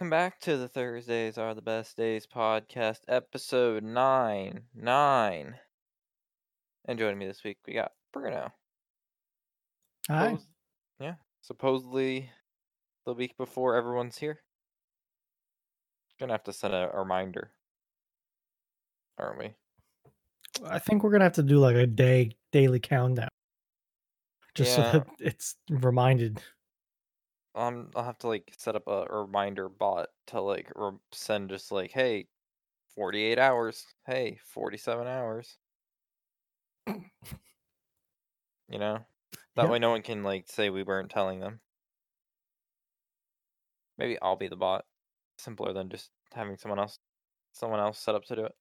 welcome back to the Thursdays Are the Best Days podcast, episode 9. 9. And joining me this week, we got Bruno. Hi. Suppos- yeah, supposedly the week before everyone's here. Gonna have to send a, a reminder, aren't we? I think we're gonna have to do like a day daily countdown, just Yeah. so that it's reminded. Um, I'll have to like set up a, reminder bot to like re- send just like, hey, 48 hours. Hey, 47 hours. You know? That Yep. way no one can like say we weren't telling them. Maybe I'll be the bot. Simpler than just having someone else someone else set up to do it.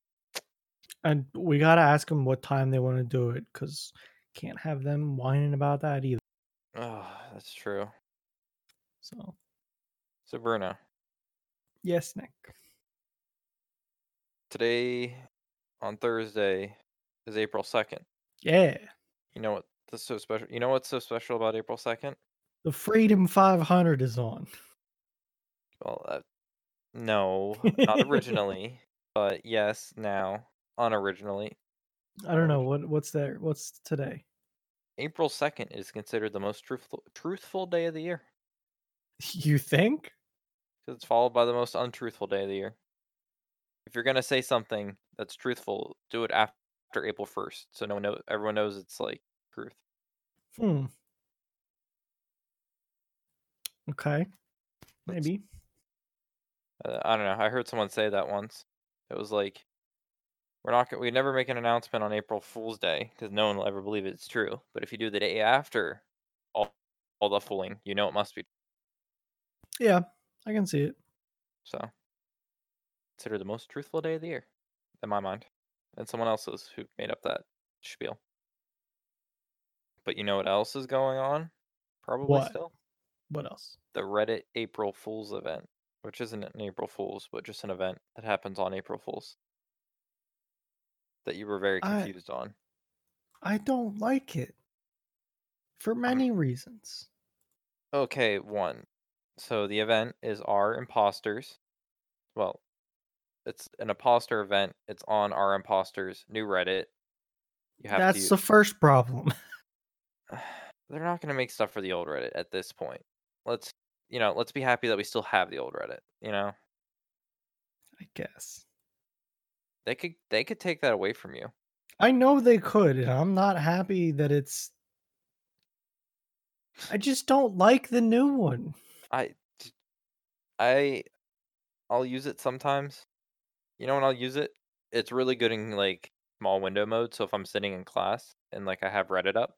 And we gotta ask them what time they want to do it, because can't have them whining about that either. Oh, that's true. So So Bruno, yes, Nick. today on Thursday is April second. Yeah, You know what this so special you know what's so special about April second? the Freedom 500 is on. Well uh, no, not originally, but yes, now. Unoriginally. I don't know what what's there. What's today? April second is considered the most truthful truthful day of the year. You think? because it's followed by the most untruthful day of the year. If you're gonna say something that's truthful, do it after April first, so no one knows. Everyone knows it's like truth. Hmm. Okay. Maybe. Uh, I don't know. I heard someone say that once. It was like, we're not. We never make an announcement on April Fool's Day because no one will ever believe it's true. But if you do the day after all, all the fooling, you know it must be. Yeah, I can see it. So, consider the most truthful day of the year, in my mind, and someone else's who made up that spiel. But you know what else is going on? Probably What? still What else? the Reddit April Fools event, which isn't an April Fools, but just an event that happens on April Fools. That you were very I- confused on. I don't like it for many reasons. Okay, one. So the event is our imposters. Well, it's an imposter event. It's on our imposters new Reddit. You have That's to. the first problem. They're not going to make stuff for the old Reddit at this point. Let's, you know, let's be happy that we still have the old Reddit. You know, I guess. they could they could take that away from you. I know they could, and I'm not happy that it's. I just don't like the new one. I, I, I'll use it sometimes. You know when I'll use it? It's really good in like small window mode. So if I'm sitting in class and like I have Reddit up,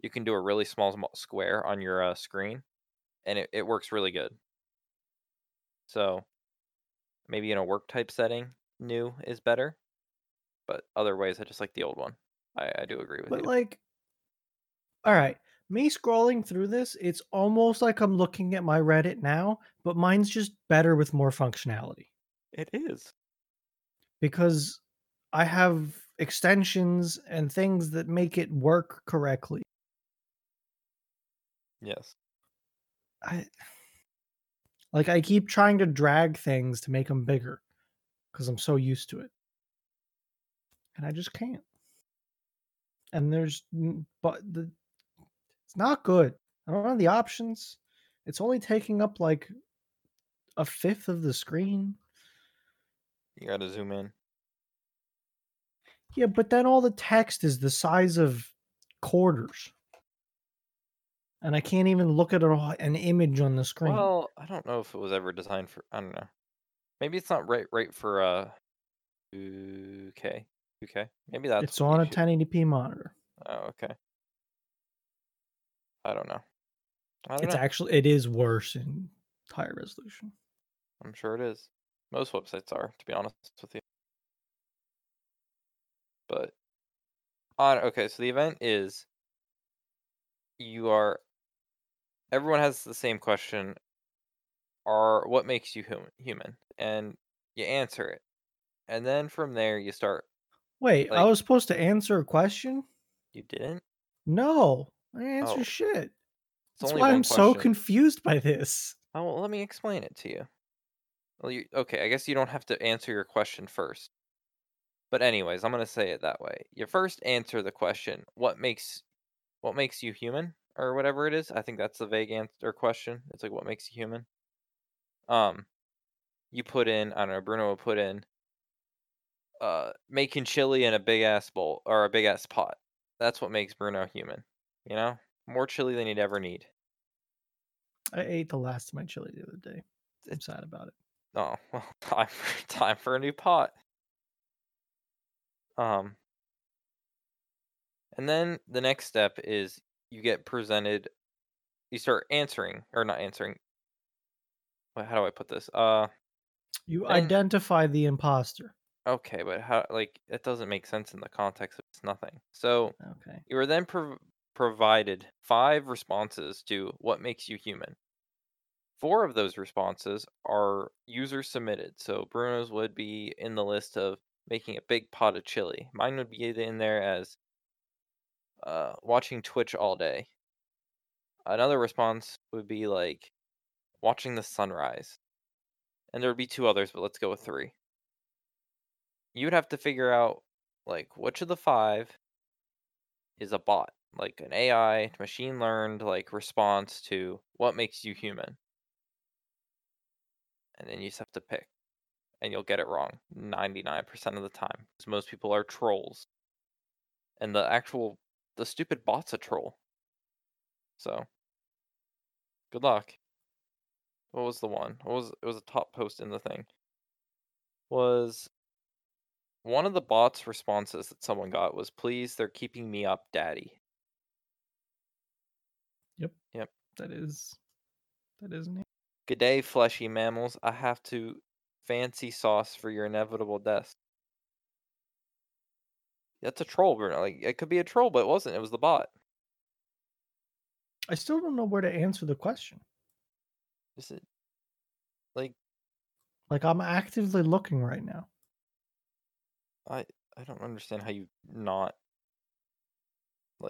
you can do a really small, small square on your uh, screen, and it, it works really good. So maybe in a work type setting, new is better. But other ways, I just like the old one. I, I do agree with But you. like, all right, me scrolling through this, it's almost like I'm looking at my Reddit now, but mine's just better with more functionality it is. because I have extensions and things that make it work correctly. Yes. I like I keep trying to drag things to make them bigger because I'm so used to it, and I just can't. And there's but the it's not good. I don't have the options. It's only taking up like a fifth of the screen. You got to zoom in. Yeah, but then all the text is the size of quarters. And I can't even look at an image on the screen. Well, I don't know if it was ever designed for. I don't know. Maybe it's not right right for uh. 2K. 2K. Maybe that's. it's on a 1080p monitor. Oh, okay. I don't know. I don't It's know. actually it is worse in higher resolution. I'm sure it is. Most websites are, to be honest with you. But on okay, so the event is you are everyone has the same question are what makes you human human and you answer it. And then from there you start Wait, I was supposed to answer a question? you didn't? No, I answer Oh, shit. It's That's why I'm so confused by this. Oh, well, let me explain it to you. Well, you okay, I guess you don't have to answer your question first. But anyways, I'm gonna say it that way. You first answer the question, what makes what makes you human? Or whatever it is. I think that's the vague answer question. It's like what makes you human? Um you put in I don't know, Bruno will put in uh making chili in a big ass bowl or a big ass pot. That's what makes Bruno human. You know? More chili than you'd ever need. I ate the last of my chili the other day. I'm sad about it. Oh, well, time for, time for a new pot. Um, and then the next step is you get presented, you start answering or not answering. What? How do I put this? Uh, You Then- identify the imposter. okay, but how? Like, it doesn't make sense in the context of it's nothing. So Okay. you are then prov- provided five responses to what makes you human. Four of those responses are user submitted. So Bruno's would be in the list of making a big pot of chili. Mine would be in there as uh, watching Twitch all day. Another response would be like watching the sunrise. And there would be two others, but let's go with three. You would have to figure out like which of the five is a bot, like an AI machine learned like response to what makes you human. And then you just have to pick. And you'll get it wrong 99% of the time. Because most people are trolls. And the actual the stupid bot's a troll. So good luck. What was the one? What was it was a top post in the thing. Was one of the bots responses that someone got was please they're keeping me up daddy. That is that is neat. Good day, fleshy mammals. I have to fancy sauce for your inevitable death. That's a troll, Bruno. Like it could be a troll, but it wasn't. It was the bot. I still don't know where to answer the question. Is it like Like I'm actively looking right now. I I don't understand how you not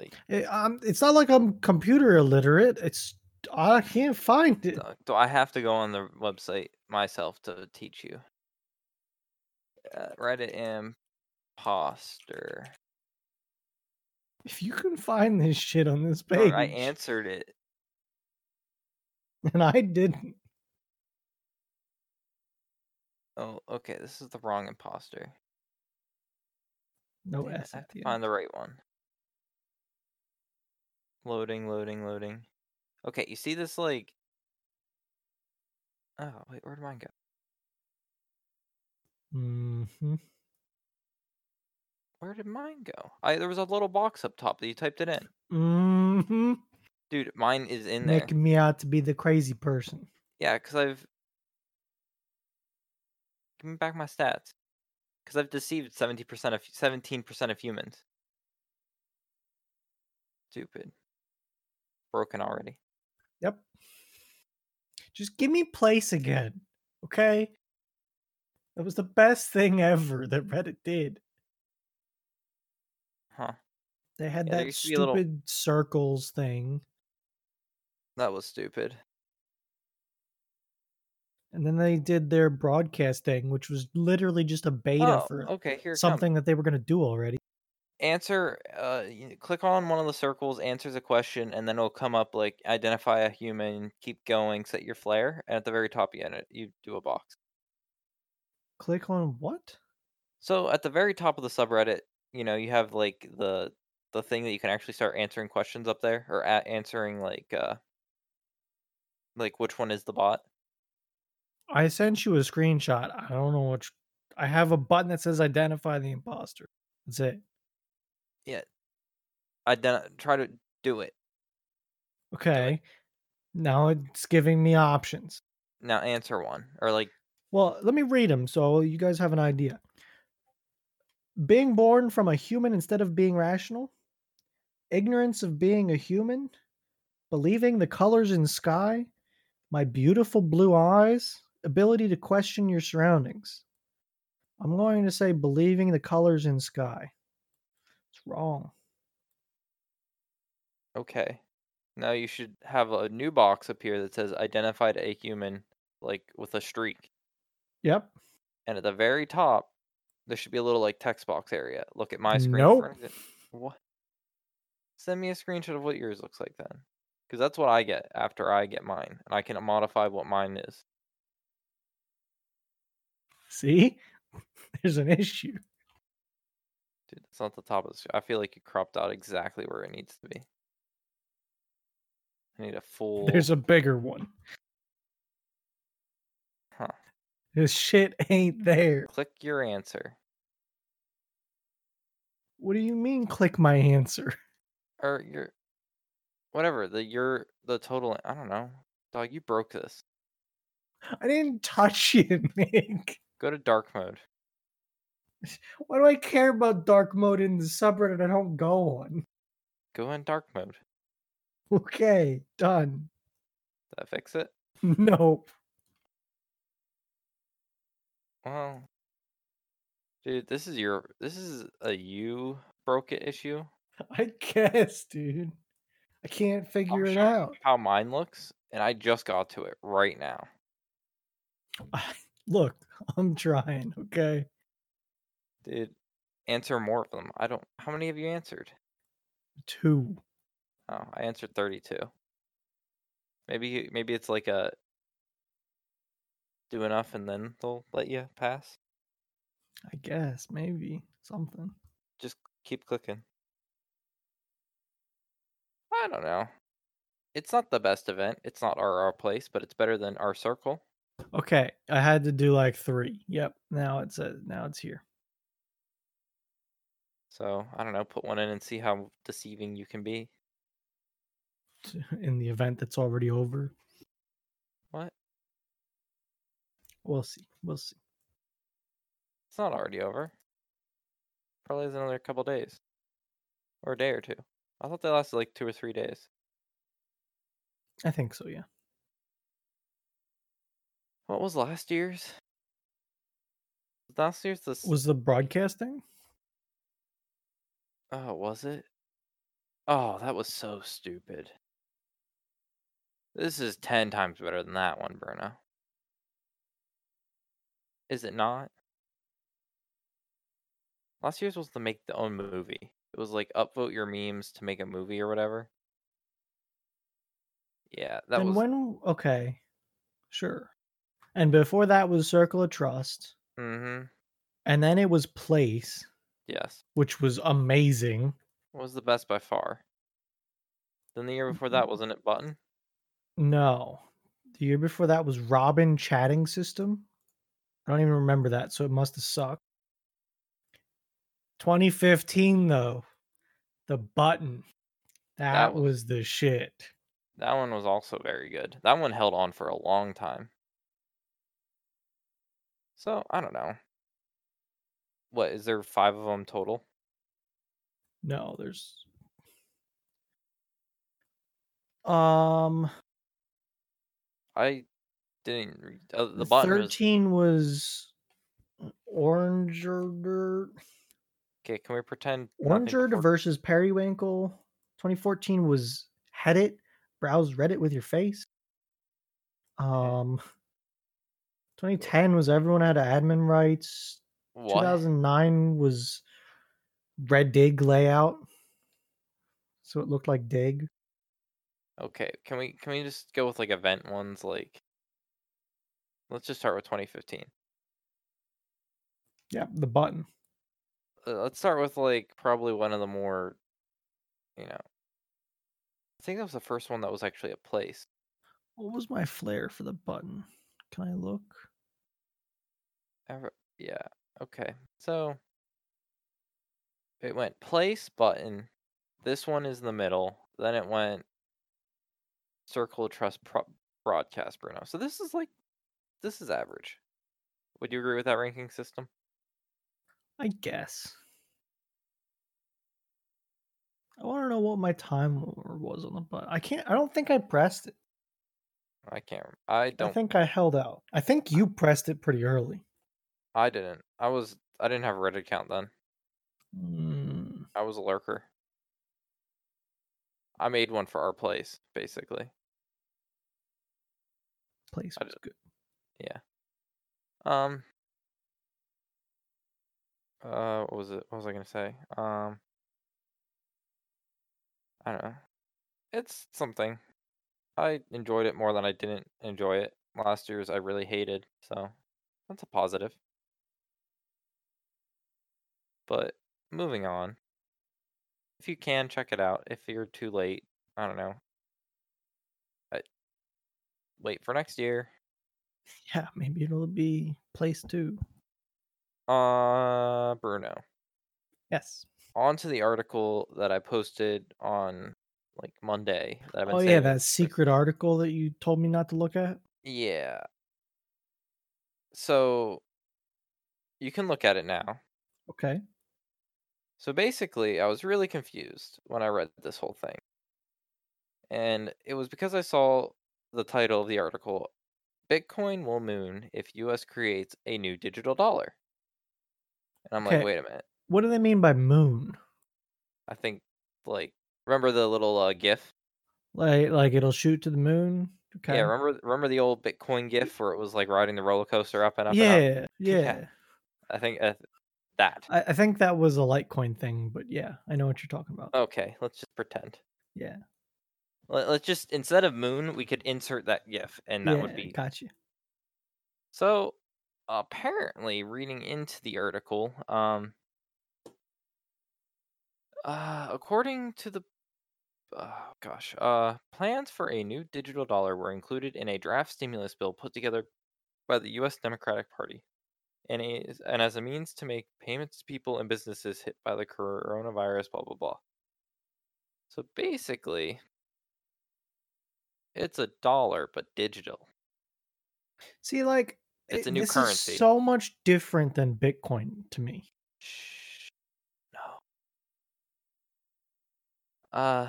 like It, um, it's not like I'm computer illiterate. It's I can't find it. do I have to go on the website myself to teach you? Uh, Reddit imposter. If you can find this shit on this page, I answered it. and I didn't. Oh, okay. This is the wrong imposter. No Damn S I have at to the find the right one. Loading, loading, loading. Okay, you see this like Oh, wait, where'd mine go? hmm Where did mine go? I there was a little box up top that you typed it in. hmm Dude, mine is in there. Making me out to be the crazy person. Yeah, because I've give me back my stats. Because I've deceived seventy percent of seventeen percent of humans. Stupid. Broken already. Yep. Just give me place again, okay? That was the best thing ever that Reddit did. Huh. They had Yeah, that used to be a little- stupid circles thing, That was stupid. and then they did their broadcast thing, which was literally just a beta Oh, for okay, here comes. something that they were going to do already. Answer uh you click on one of the circles answers a question and then it'll come up like identify a human keep going set your flare and at the very top you edit you do a box Click on what? so at the very top of the subreddit you know you have like the the thing that you can actually start answering questions up there or a- answering like uh like which one is the bot I sent you a screenshot. I don't know which. I have a button that says identify the imposter. That's it. Ident- try to do it Okay. Now it's giving me options. now answer one or like Well, let me read them so you guys have an idea. Being born from a human instead of being rational, ignorance of being a human, believing the colors in sky, my beautiful blue eyes, ability to question your surroundings. I'm going to say believing the colors in sky. It's wrong. Okay. Now you should have a new box up here that says identified a human, like with a streak. Yep. And at the very top, there should be a little like text box area. Look at my screen. Nope. What? Send me a screenshot of what yours looks like then. Because that's what I get after I get mine. And I can modify what mine is. See? There's an issue. Dude, it's not the top of the screen. I feel like you cropped out exactly where it needs to be. I need a full. There's a bigger one. Huh. This shit ain't there. Click your answer. What do you mean click my answer? Or your. Whatever. The your the total. I don't know. Dog, you broke this. I didn't touch you, Nick. Go to dark mode. Why do I care about dark mode in the subreddit I don't go on? Go in dark mode. Okay, done. Did that fix it? Nope. Well, dude, this is your this is a you broke it issue. I guess, dude. I can't figure it out. how mine looks, and I just got to it right now. Look, I'm trying, okay? Dude, answer more of them. I don't. How many have you answered? Two. Oh, I answered thirty-two. Maybe maybe it's like a do enough and then they'll let you pass. I guess, maybe. Something. Just keep clicking. I don't know. It's not the best event. It's not our our place, but it's better than our circle. Okay, I had to do like three. Yep. Now it's a, now it's here. So I don't know. Put one in and see how deceiving you can be. In the event that's already over. What? We'll see. We'll see. It's not already over. Probably has another couple days, or a day or two. I thought they lasted like two or three days. I think so, yeah. What was last year's? Last year's this. Was the broadcasting? Oh, was it? Oh, that was so stupid. This is 10 times better than that one, Bruno. Is it not? Last year's was to make the own movie. It was like upvote your memes to make a movie or whatever. Yeah, that and was. when okay. Sure. And before that was Circle of Trust. Mm-hmm. And then it was Place, Yes. which was amazing. was the best by far. Then the year before that, mm-hmm. wasn't it Button? No. The year before that was Robin Chatting System. I don't even remember that, so it must have sucked. 2015 though. The button. That, That was- was the shit. That one was also very good. That one held on for a long time. So, I don't know. What, is there five of them total? No, there's um I didn't read. Uh, the button was. 13 was Orangered Okay, can we pretend. Orange before- versus Periwinkle. 2014 was Headdit, browse Reddit with your face. Um 2010 was everyone had admin rights. What? 2009 was red Digg layout. So it looked like Digg. Okay, can we can we just go with like event ones like Let's just start with 2015. Yeah, the button. Uh, let's start with like probably one of the more you know I think that was the first one that was actually a place. What was my flair for the button? Can I look? Ever yeah. Okay. So it went place button. This one is in the middle. Then it went circle trust pro- broadcast Bruno. So this is like this is average. Would you agree with that ranking system? I guess. I want to know what my time was on the button. I can't. I don't think I pressed it. I can't. I I don't. I think I held out. I think you pressed it pretty early. I didn't. I was. I didn't have a Reddit account then. Mm, I was a lurker. I made one for our place, basically. place I was good. Yeah. Um. Uh, what was it? What was I gonna say? Um. I don't know. It's something. I enjoyed it more than I didn't enjoy it. Last year's I really hated, so that's a positive. But moving on. If you can check it out, if you're too late, I don't know. I, wait for next year. Yeah, maybe it'll be place two. Uh, Bruno. Yes. On to the article that I posted on like Monday. That I've been Oh yeah, that secret article that you told me not to look at. Yeah. So you can look at it now. Okay. So basically, I was really confused when I read this whole thing. And it was because I saw the title of the article Bitcoin will moon if US creates a new digital dollar. And I'm Okay. like, wait a minute. What do they mean by moon? I think like remember the little uh, GIF? Like like it'll shoot to the moon? Okay. Yeah, remember remember the old Bitcoin GIF where it was like riding the roller coaster up and up and up? yeah, yeah. Yeah. I think that. I, I think that was a Litecoin thing, but yeah, I know what you're talking about. Okay, let's just pretend. yeah. Let, let's just instead of moon, we could insert that GIF, and that yeah, would be gotcha. so. Apparently, reading into the article, um, uh, according to the, oh gosh, uh, plans for a new digital dollar were included in a draft stimulus bill put together by the U.S. Democratic Party, and is and as a means to make payments to people and businesses hit by the coronavirus. Blah blah blah. So basically, it's a dollar but digital. See, like It's it- a new currency. So much different than Bitcoin to me. Shh. No. Uh,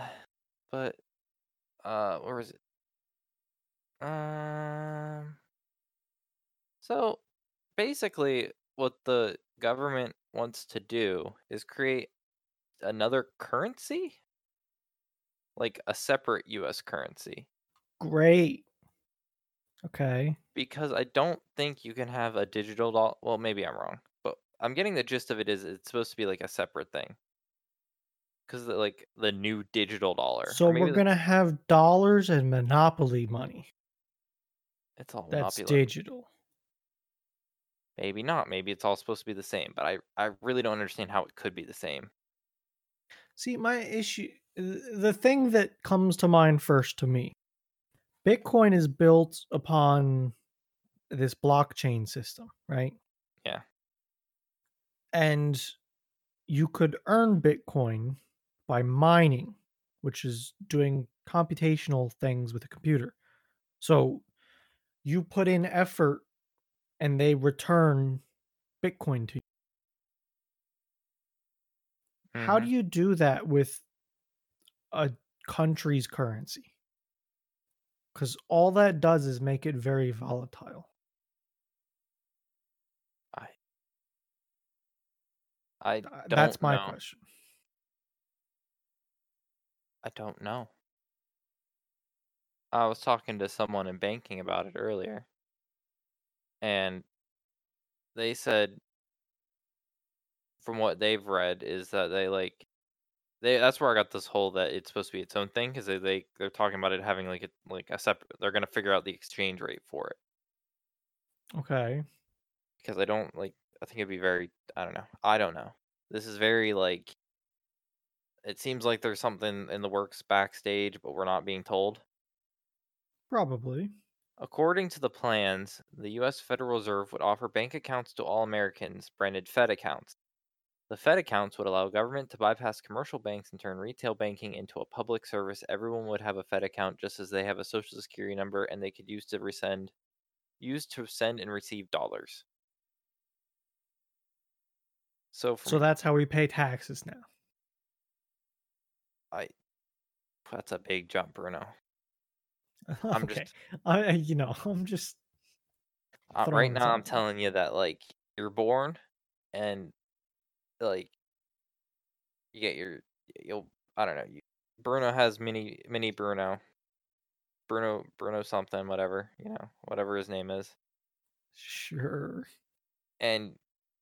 but uh, where was it? Um. So basically, what the government wants to do is create another currency, like a separate U.S. currency, Great. Okay. because I don't think you can have a digital dollar. Well, maybe I'm wrong, but I'm getting the gist of it. Is it's supposed to be like a separate thing? Because like the new digital dollar. So we're gonna have dollars and monopoly money. It's all That's monopoly. digital. Maybe not. Maybe it's all supposed to be the same. But I, I really don't understand how it could be the same. See, my issue, the thing that comes to mind first to me, Bitcoin is built upon this blockchain system, right? Yeah. And you could earn Bitcoin by mining, which is doing computational things with a computer. So you put in effort and they return Bitcoin to you. How do Mhm. you do that with a country's currency? Because all that does is make it very volatile. I don't That's my know. question. I don't know. I was talking to someone in banking about it earlier, and they said, from what they've read, is that they like they. That's where I got this whole that it's supposed to be its own thing because they, they they're talking about it having like a like a separate. They're gonna figure out the exchange rate for it Okay. because I don't like. I think it'd be very. I don't know. I don't know. This is very like. It seems like there's something in the works backstage, but we're not being told. Probably. According to the plans, the U.S. Federal Reserve would offer bank accounts to all Americans, branded Fed accounts. The Fed accounts would allow government to bypass commercial banks and turn retail banking into a public service. Everyone would have a Fed account just as they have a social security number and they could use to resend use to send and receive dollars. So from So that's how we pay taxes now. I that's a big jump, Bruno. I'm okay. just I, you know, I'm just Uh, right now, I'm telling you that like you're born, and like you get your you'll I don't know. You, Bruno has mini mini Bruno, Bruno Bruno something whatever you know whatever his name is. Sure. and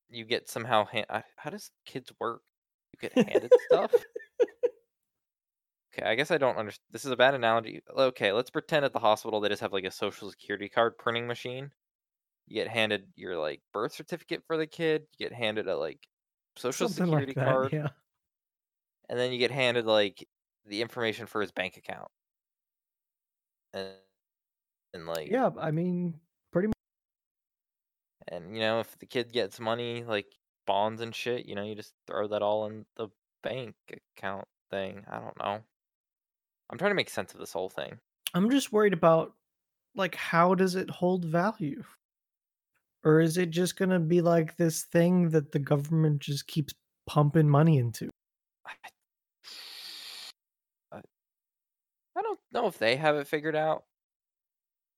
you get somehow han- I- how does kids work? You get handed stuff? Okay, I guess I don't understand. This is a bad analogy. Okay, let's pretend at the hospital they just have like a social security card printing machine. You get handed your like birth certificate for the kid. You get handed a like social Something security like that. card, Yeah. and then you get handed like the information for his bank account. And, and like Yeah. I mean, pretty much. and you know if the kid gets money like bonds and shit, you know you just throw that all in the bank account thing. I don't know. I'm trying to make sense of this whole thing. I'm just worried about like how does it hold value? Or is it just going to be like this thing that the government just keeps pumping money into? I, don't know if they have it figured out.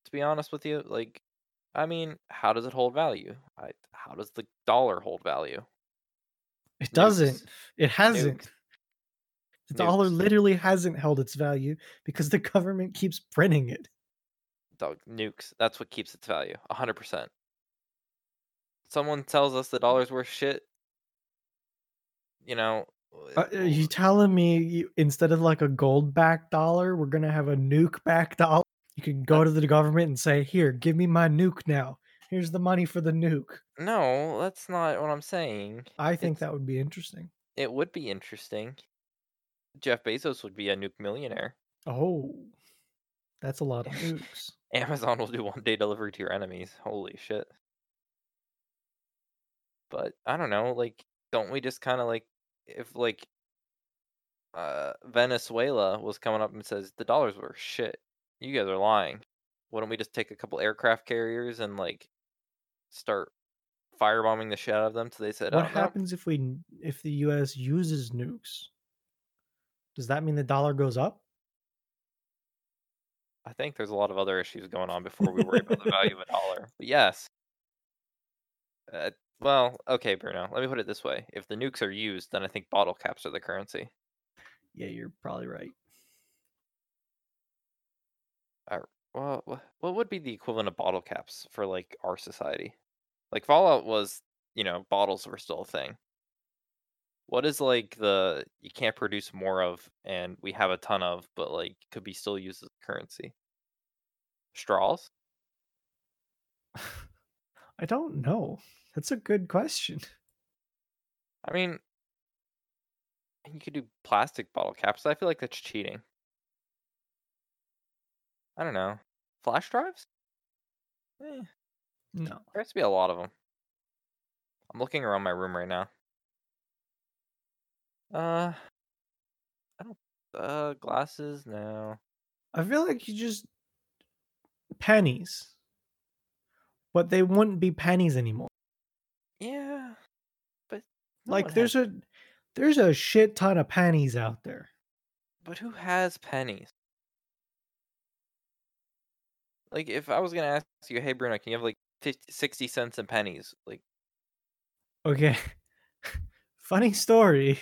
To be honest with you, like, I mean, how does it hold value? I, how does the dollar hold value? It doesn't. It hasn't. Nukes. The dollar literally hasn't held its value because the government keeps printing it. Dog, nukes. That's what keeps its value. hundred percent. Someone tells us the dollar's worth shit. You know. Uh, are you telling me you, instead of like a gold backed dollar, we're gonna have a nuke backed dollar? You can go to the government and say, "Here, give me my nuke now. Here's the money for the nuke." No, that's not what I'm saying. I think It's- that would be interesting. It would be interesting. Jeff Bezos would be a nuke millionaire. Oh, that's a lot of nukes. Amazon will do one day delivery to your enemies. Holy shit. But I don't know, like, don't we just kind of like, if like, uh, Venezuela was coming up and says the dollars were shit, you guys are lying. Why don't we just take a couple aircraft carriers and like start firebombing the shit out of them So they said, What happens if we if the U.S. uses nukes? Does that mean the dollar goes up? I think there's a lot of other issues going on before we worry about the value of a dollar. But yes. Uh, well, okay, Bruno. Let me put it this way: if the nukes are used, then I think bottle caps are the currency. Yeah, you're probably right. Well, what would be the equivalent of bottle caps for like our society? Like Fallout was, you know, bottles were still a thing. What is like the you can't produce more of and we have a ton of, but like could be still used as currency? Straws? I don't know. That's a good question. I mean, you could do plastic bottle caps. I feel like that's cheating. I don't know. Flash drives? Eh, No. there has to be a lot of them. I'm looking around my room right now. Uh, I don't. Uh, glasses? now. I feel like you just pennies. But they wouldn't be pennies anymore. Yeah, but no like there's has, a there's a shit ton of pennies out there. but who has pennies? Like, if I was gonna ask you, hey Bruno, can you have like 50, 60 cents in pennies? Like, Okay. Funny story.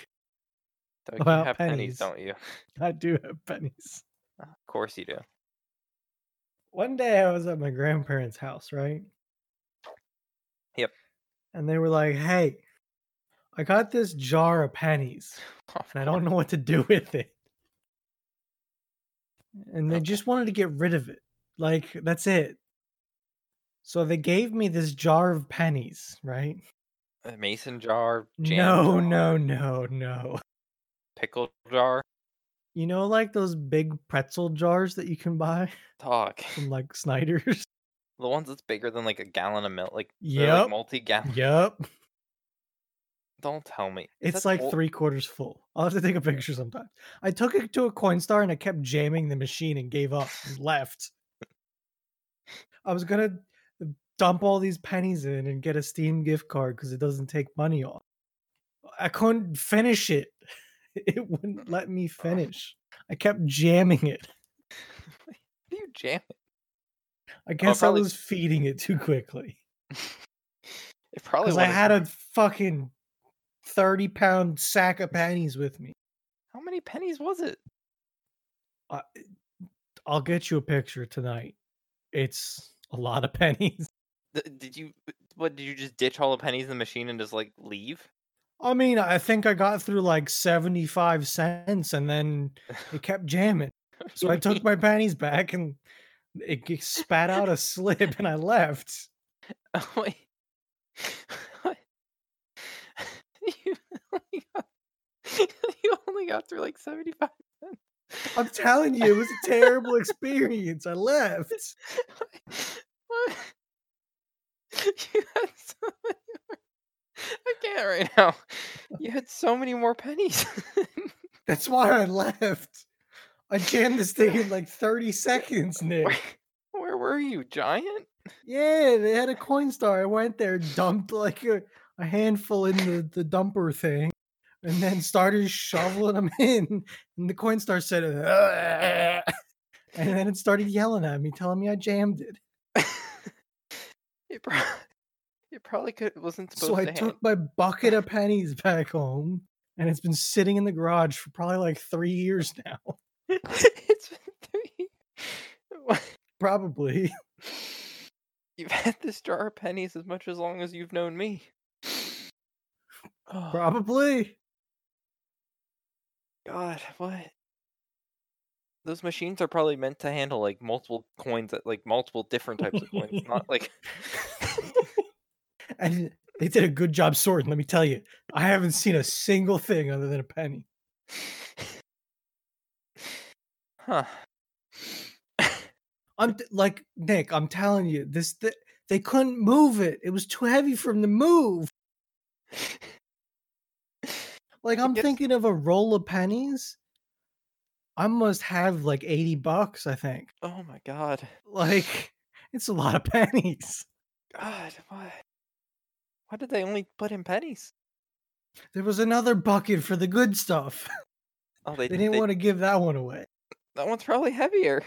Doug, About you have pennies, pennies. don't you? I do have pennies. of course you do. One day I was at my grandparents' house, right? Yep. And they were like, "Hey, I got this jar of pennies, oh, and I don't know what to do with it." And they just wanted to get rid of it. Like, that's it. So they gave me this jar of pennies, right? A mason jar, jam No, jar, no, no, no. Pickle jar. You know, like those big pretzel jars that you can buy Talk. from like Snyder's? The ones that's bigger than like a gallon of milk, like they're like Yep. multi-gallon. Yep. Don't tell me. Is It's like whole- three quarters full. I'll have to take a picture sometime. I took it to a Coinstar and I kept jamming the machine and gave up and left. I was gonna dump all these pennies in and get a Steam gift card because it doesn't take money off. I couldn't finish it. It wouldn't let me finish. I kept jamming it. You jam it? I guess probably- I was feeding it too quickly. It probably Because I had a fucking 30 pound sack of pennies with me. How many pennies was it? I, I'll get you a picture tonight. It's a lot of pennies. Did you? What did you just ditch all the pennies in the machine and just like leave? I mean, I think I got through like 75 cents and then it kept jamming. So I took my panties back and it spat out a slip and I left. Oh wait. You, only got, you only got through like seventy-five cents. I'm telling you, it was a terrible experience. I left. What? You had so many. I can't right now. You had so many more pennies. That's why I left. I jammed this thing in like 30 seconds, Nick. where, where were you, Giant? Yeah, they had a Coinstar. I went there, dumped like a, a handful in the, the dumper thing, and then started shoveling them in. And the Coinstar said, "Ugh," and then it started yelling at me, telling me I jammed it. It, pro- it probably could wasn't supposed So I to. hand- took my bucket of pennies back home, and it's been sitting in the garage for probably like three years now. it's been three. What? Probably. You've had this jar of pennies as much as long as you've known me. Probably. God, what? Those machines are probably meant to handle like multiple coins, like multiple different types of coins, not like. And they did a good job sorting, let me tell you. I haven't seen a single thing other than a penny. Huh. I'm t- like Nick. I'm telling you, this th- they couldn't move it. It was too heavy for them to move. Like I'm thinking of a roll of pennies. I must have like eighty bucks. I think. Oh my god. Like it's a lot of pennies. God, why? Why did they only put in pennies? There was another bucket for the good stuff. Oh, they, They didn't they- want to give that one away. That one's probably heavier.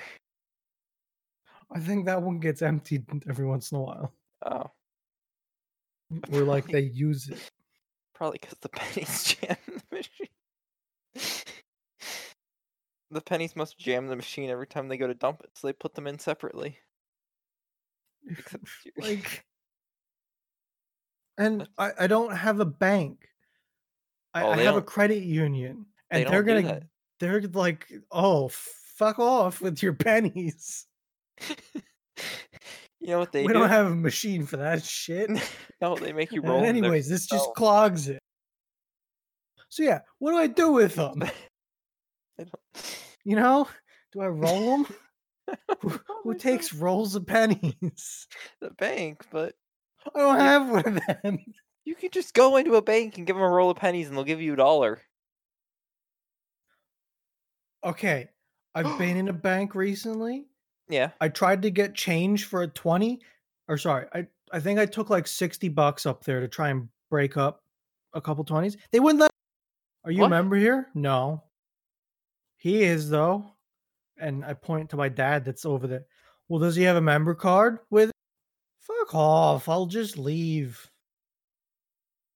I think that one gets emptied every once in a while. Oh, Or like they use it. probably because the pennies jam the machine. the pennies must jam the machine every time they go to dump it, so they put them in separately. Except like and I, I don't have a bank i, Oh, I have a credit union and they're gonna they're like oh fuck off with your pennies you know what they we do? don't have a machine for that shit no, they make you roll. anyways this just yourself. clogs it so yeah what do i do with them you know do i roll them who, Oh who takes rolls of pennies the bank? But i don't have one of them you can just go into a bank and give them a roll of pennies, and they'll give you a dollar. okay i've been in a bank recently Yeah. I tried to get change for a 20 or sorry, I I think I took like 60 bucks up there to try and break up a couple 20s. They wouldn't let Are you What? a member here? No. He is though. And I point to my dad that's over there. Well, does he have a member card with Fuck off. I'll just leave.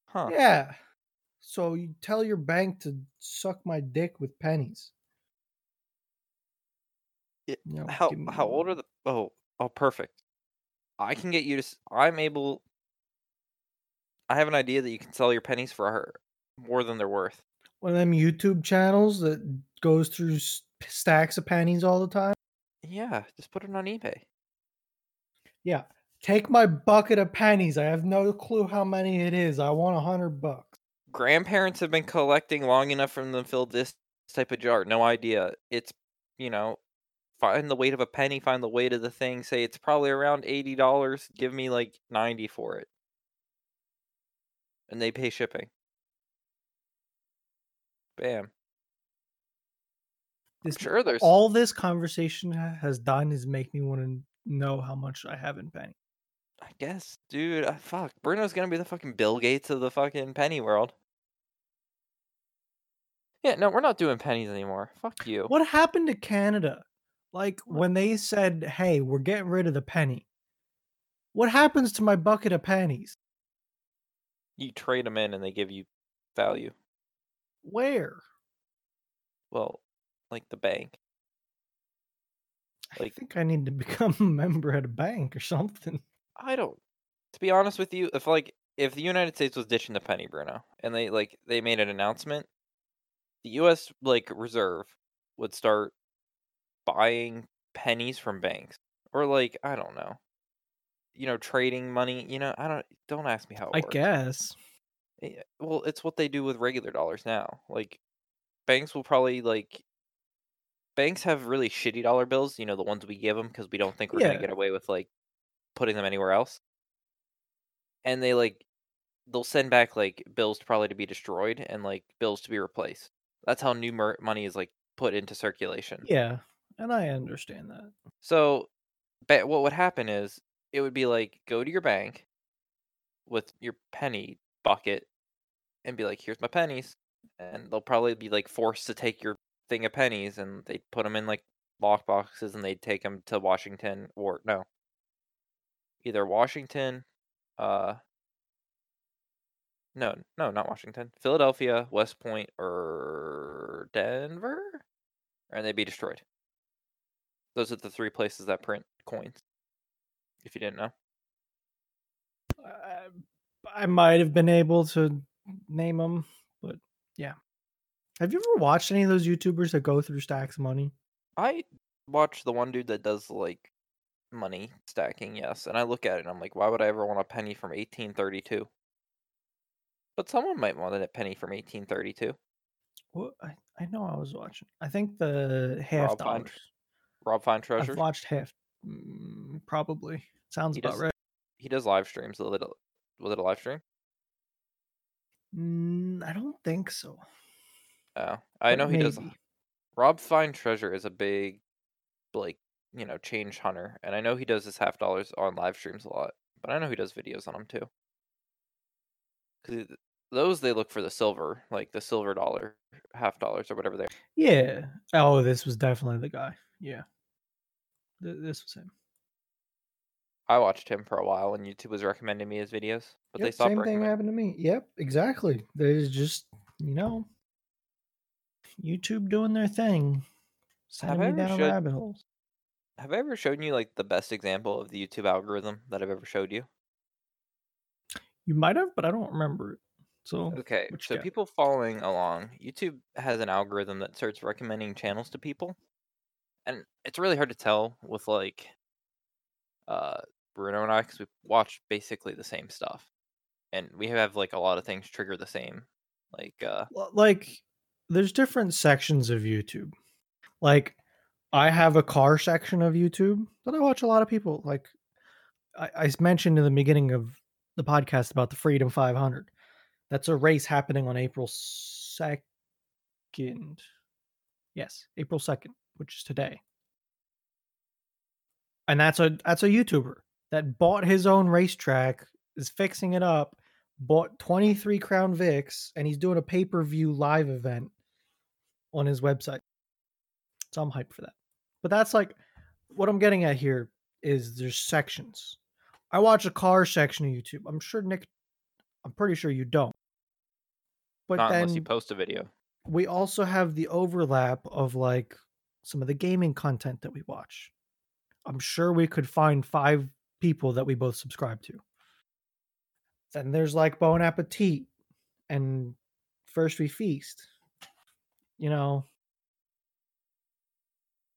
Huh. Yeah. So you tell your bank to suck my dick with pennies. You know, How me- how old are the? Oh oh, perfect. I can get you to. I'm able. I have an idea that you can sell your pennies for her more than they're worth. one of them YouTube channels that goes through stacks of pennies all the time. Yeah, just put it on eBay. Yeah, take my bucket of pennies. I have no clue how many it is. I want a hundred bucks. Grandparents have been collecting long enough from them to fill this type of jar. No idea. It's you know, find the weight of a penny, find the weight of the thing. Say it's probably around eighty dollars. Give me like ninety for it, and they pay shipping. Bam. I'm This sure there's all this conversation has done is make me want to know how much I have in penny. I guess, dude. Uh, fuck, Bruno's gonna be the fucking Bill Gates of the fucking penny world. Yeah, no, we're not doing pennies anymore. Fuck you. What happened to Canada? Like when they said, "Hey, we're getting rid of the penny." What happens to my bucket of pennies? You trade them in and they give you value. Where? Well, like the bank. I think I need to become a member at a bank or something. I don't. To be honest with you, if like if the United States was ditching the penny, Bruno, and they like they made an announcement, the U.S. like reserve would start buying pennies from banks, or like I don't know, you know, trading money. You know, I don't. Don't ask me how it I works. guess. Eh, Well, it's what they do with regular dollars now. Like banks will probably like banks have really shitty dollar bills. You know, the ones we give them because we don't think we're Yeah. gonna get away with like putting them anywhere else. And they like they'll send back like bills to probably to be destroyed and like bills to be replaced. That's how new mer- money is like put into circulation. Yeah, and I understand that. So, but what would happen is it would be like go to your bank with your penny bucket and be like, "Here's my pennies," and they'll probably be like forced to take your thing of pennies and they put them in like lock boxes and they'd take them to Washington or no, either Washington, uh, no, no, not Washington, Philadelphia, West Point, or Denver, and they'd be destroyed. Those are the three places that print coins. If you didn't know. I, I might have been able to name them, but yeah. Have you ever watched any of those YouTubers that go through stacks of money? I watch the one dude that does like money stacking, yes, and I look at it and I'm like, why would I ever want a penny from 1832? But someone might want a penny from 1832. What I, I know I was watching. I think the half Rob Fine- dollars. Rob Fine Treasure. I've watched half. Mm, probably sounds He about does- right. He does live streams. A little. Was it a live stream? Mm, I don't think so. Oh, I but know he does. Rob Fine Treasure is a big, like, you know, change hunter, and I know he does his half dollars on live streams a lot. But I know he does videos on them too. Because those they look for the silver, like the silver dollar, half dollars or whatever they. Are. Yeah. Oh, this was definitely the guy. Yeah. Th- this was him. I watched him for a while and YouTube was recommending me his videos, but they stopped same thing happened to me. Yep, exactly. There's just you know, YouTube doing their thing, sending me down showed- rabbit holes. Have I ever shown you like the best example of the YouTube algorithm that I've ever showed you? You might have, but I don't remember it. So Okay, so got? people following along, YouTube has an algorithm that starts recommending channels to people, and it's really hard to tell with like uh Bruno and I because we watch basically the same stuff, and we have like a lot of things trigger the same, like uh like there's different sections of YouTube. Like I have a car section of YouTube that I watch a lot of people. Like I mentioned in the beginning of the podcast about the Freedom 500. That's a race happening on April 2nd. Yes, April 2nd, which is today. And that's a that's a YouTuber that bought his own racetrack, is fixing it up, bought 23 Crown Vics, and he's doing a pay-per-view live event on his website. So I'm hyped for that. But that's like what I'm getting at here is there's sections. I watch a car section of YouTube. I'm sure Nick I'm pretty sure you don't. But not then unless you post a video. we also have the overlap of like some of the gaming content that we watch. I'm sure we could find five people that we both subscribe to. Then there's like Bon Appetit and First We Feast. You know,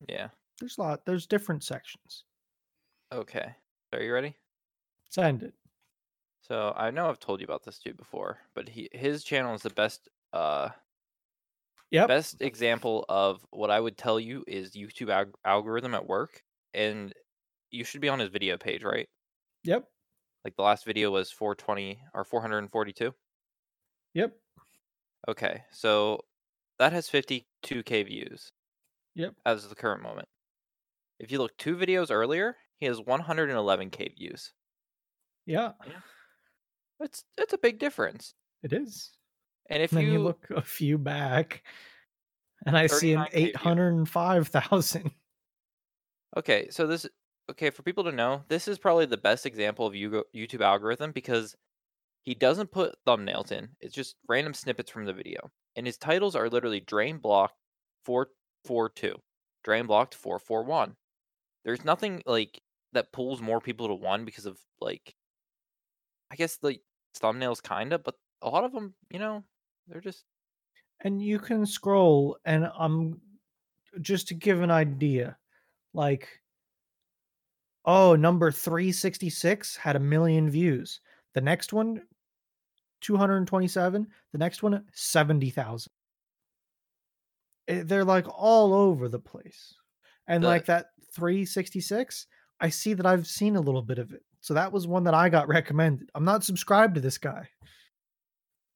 Yeah. there's a lot, there's different sections. Okay. Are you ready? Send it. So I know I've told you about this dude before, but he his channel is the best uh Yep. best example of what I would tell you is YouTube alg- algorithm at work, and you should be on his video page, right? Yep. Like the last video was 420 or 442. Yep. Okay, so that has 52k views Yep. as of the current moment. If you look two videos earlier, he has 111k views. Yeah. yeah. It's it's a big difference. It is. And if And you, you look a few back and I see an 805,000. Okay, so this okay for people to know, this is probably the best example of YouTube algorithm because he doesn't put thumbnails in. It's just random snippets from the video. And his titles are literally Drain Blocked 442, Drain Blocked 441. There's nothing like that pulls more people to one because of like I guess the thumbnails kinda, but a lot of them, you know, they're just And you can scroll and um just to give an idea, like oh, number 366 had a million views. The next one 227, the next one 70,000. Eh, They're like all over the place. And The- like that 366, I see that I've seen a little bit of it. So that was one that I got recommended. I'm not subscribed to this guy,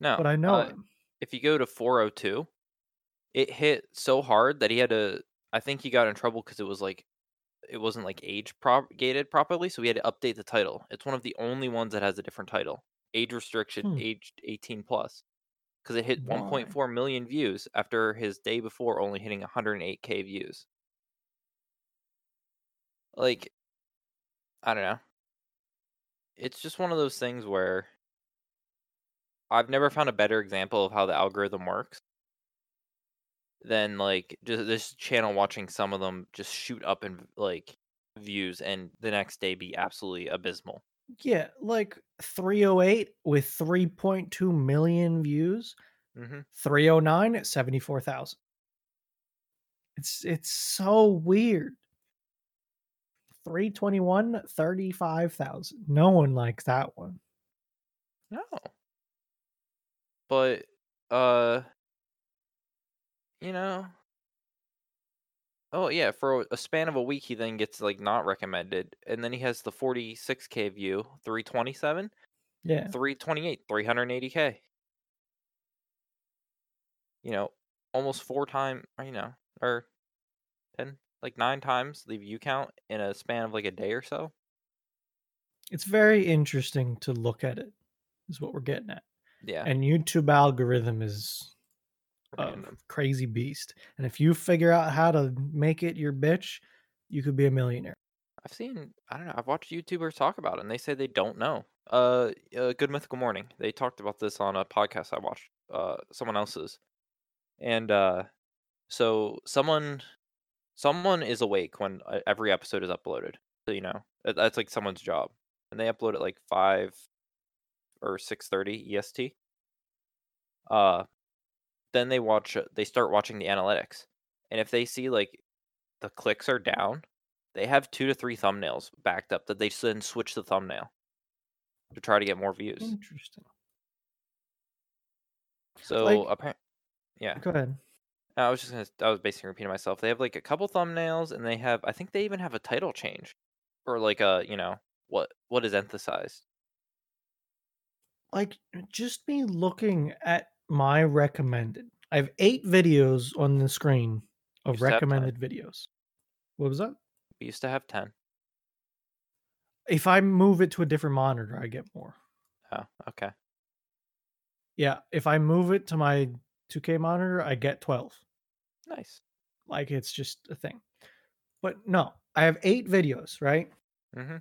no. but I know uh, him. if you go to 402, it hit so hard that he had to. I think he got in trouble because it was like, it wasn't like age propagated properly, so we had to update the title. It's one of the only ones that has a different title, age restriction, Hmm. aged 18 plus, because it hit Why? 1.4 million views after his day before only hitting 108k views. Like, I don't know. It's just one of those things where I've never found a better example of how the algorithm works than like just this channel watching some of them just shoot up in like views and the next day be absolutely abysmal. Yeah, like 308 with 3.2 million views, Mm-hmm. 309 at 74,000. It's it's so weird. 321 35,000. No one likes that one. No. But uh you know Oh yeah, for a- span of a week he then gets like not recommended and then he has the 46k view, 327, Yeah. 328, 380k. You know, almost four time, or, you know, or 10 like 9 times the view count in a span of like a day or so. It's very interesting to look at it. Is what we're getting at. Yeah. And YouTube algorithm is. Crazy beast. And if you figure out how to make it your bitch, you could be a millionaire. I've seen I don't know, I've watched YouTubers talk about it and they say they don't know. Uh, uh Good Mythical Morning. They talked about this on a podcast I watched, uh someone else's. And uh so someone someone is awake when uh, every episode is uploaded. So you know, that- that's like someone's job. And they upload it like 5 or 6:30 EST. Uh then they watch uh, they start watching the analytics. And if they see like the clicks are down, they have two to three thumbnails backed up that they then switch the thumbnail to try to get more views. Interesting. So Like- apparently, yeah, Go ahead. I was just gonna, I was basically repeating myself. They have like a couple thumbnails, and they have, I think they even have a title change, or like a, you know, what what is emphasized. like just me looking at my recommended. I have eight videos on the screen of Used to have 10. recommended videos. What was that? We used to have ten. If I move it to a different monitor, I get more. Oh, okay. Yeah, if I move it to my 2K monitor, I get 12. Nice. Like it's just a thing. But no, I have eight videos, right? Mm-hmm.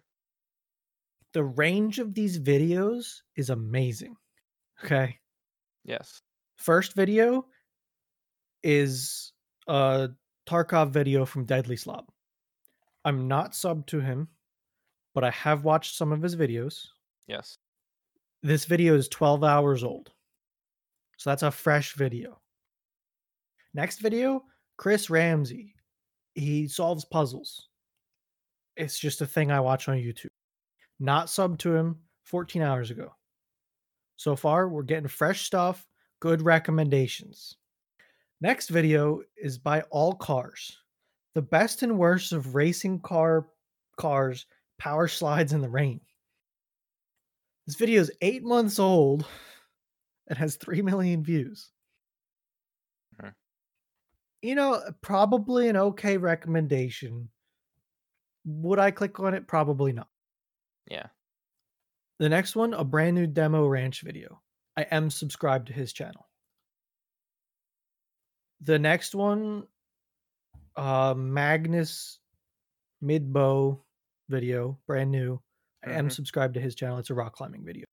The range of these videos is amazing. Okay. Yes. First video is a Tarkov video from Deadly Slob. I'm not sub to him, but I have watched some of his videos. Yes. This video is 12 hours old. So that's a fresh video. Next video, Chris Ramsey. He solves puzzles. It's just a thing I watch on YouTube. Not sub to him 14 hours ago. So far, we're getting fresh stuff, good recommendations. Next video is by All Cars. The best and worst of racing car cars power slides in the rain. This video is eight months old and has 3 million views. You know, uh, probably an okay recommendation. Would I click on it? Probably not. Yeah. The next one, a brand new demo ranch video. I am subscribed to his channel. The next one, uh, Magnus Midtbø video, brand new. I am Mhm. subscribed to his channel. It's a rock climbing video.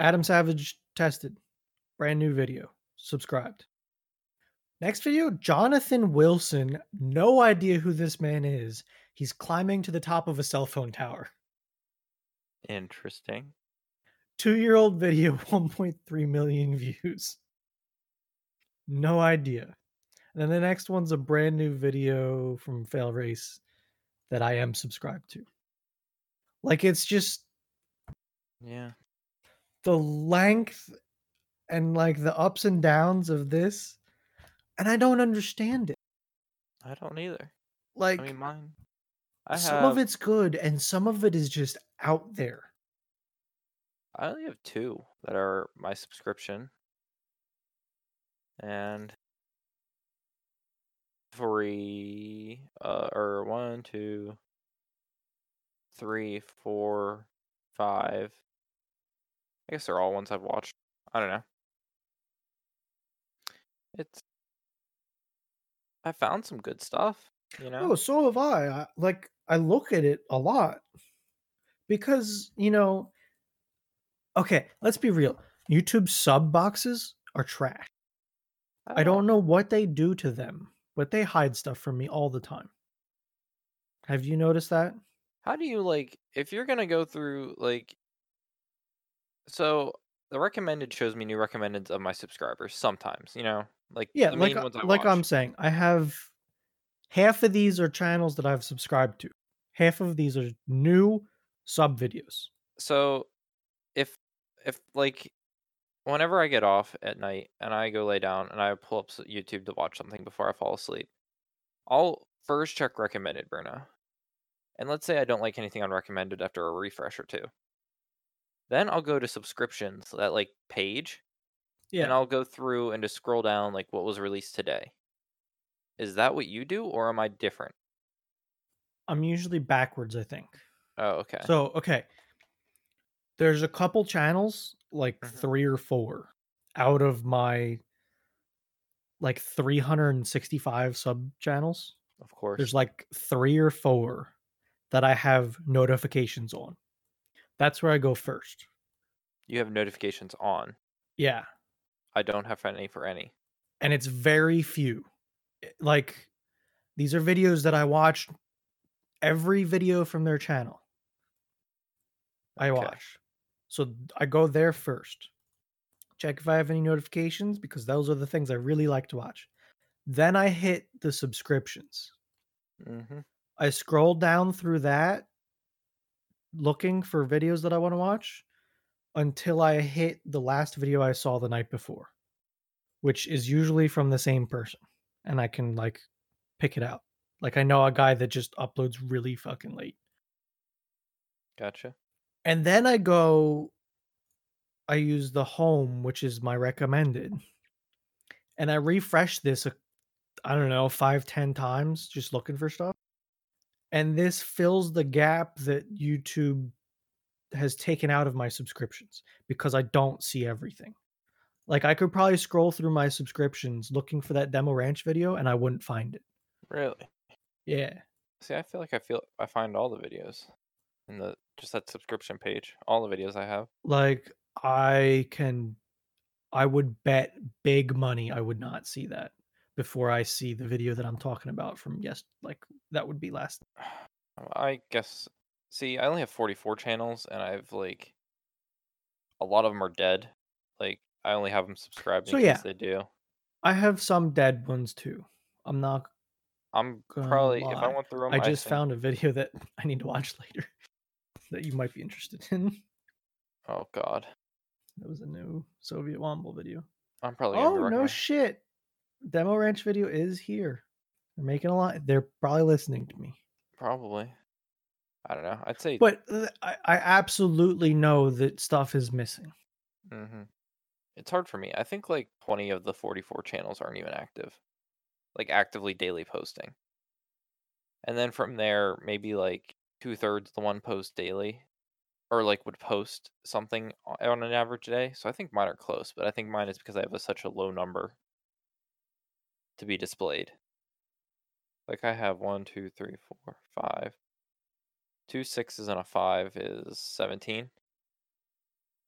Adam Savage tested, brand new video, subscribed. Next video, Jonathan Wilson. No idea who this man is. He's climbing to the top of a cell phone tower. Interesting. Two year old video, 1.3 million views. No idea. And then the next one's a brand new video from Failrace that I am subscribed to. Like it's just Yeah. the length and like the ups and downs of this, and I don't understand it. I don't either. Like I mean, mine. I some have. of it's good, and some of it is just out there. I only have two that are my subscription, and three, uh, or one, two, three, four, five. I guess they're all ones I've watched. I don't know. It's. I found some good stuff, you know. Oh, so have I. I. Like I look at it a lot because you know. Okay, let's be real. YouTube sub boxes are trash. I oh. don't know what they do to them, but they hide stuff from me all the time. Have you noticed that? How do you like if you're gonna go through like so the recommended shows me new recommendeds of my subscribers sometimes, you know? Like Yeah, the like main I- ones I like I'm saying, I have half of these are channels that I've subscribed to. Half of these are new sub videos. So if if like whenever I get off at night and I go lay down and I pull up YouTube to watch something before I fall asleep, I'll first check recommended, Bruno. And let's say I don't like anything on recommended after a refresh or two. Then I'll go to subscriptions, that like page, Yeah. and I'll go through and just scroll down like what was released today. Is that what you do or am I different? I'm usually backwards, I think. Oh, okay. So, okay. There's a couple channels, like Mhm. 3 or 4 out of my like 365 sub channels. of course. There's like 3 or 4 that I have notifications on. That's where I go first. you have notifications on. Yeah. I don't have any for any. and it's very few. Like these are videos that I watched every video from their channel. I Okay. watch. So I go there first. Check if I have any notifications because those are the things I really like to watch. Then I hit the subscriptions. Mm-hmm. I scroll down through that looking for videos that I want to watch until I hit the last video I saw the night before, which is usually from the same person. And I can like pick it out. Like I know a guy that just uploads really fucking late. Gotcha. And then I go I use the home, which is my recommended. And I refresh this, I don't know, five, ten times just looking for stuff. And this fills the gap that YouTube has taken out of my subscriptions because I don't see everything. Like I could probably scroll through my subscriptions looking for that demo ranch video and I wouldn't find it. Really? Yeah. See, I feel like I feel I find all the videos in the just that subscription page. All the videos I have. Like I can I would bet big money I would not see that before I see the video that I'm talking about from yes like that would be last I guess. See, I only have 44 channels, and I've like a lot of them are dead. Like I only have them subscribed in So, case yeah. they do. I have some dead ones too. I'm not I'm probably if I lie. went through them, I just think- found a video that I need to watch later that you might be interested in. Oh God, That was a new Soviet Womble video. I'm probably. Oh no shit. Demo Ranch video is here. They're making a lot. They're probably listening to me. Probably. I don't know. I'd say. But uh, I, I absolutely know that stuff is missing. Mm-hmm. It's hard for me. I think like 20 of the 44 channels aren't even active, like actively daily posting. And then from there, maybe like two thirds the one post daily, or like would post something on an average day. So I think mine are close, but I think mine is because I have a, such a low number to be displayed. Like I have one, two, three, four, five. Two sixes and a five is 17.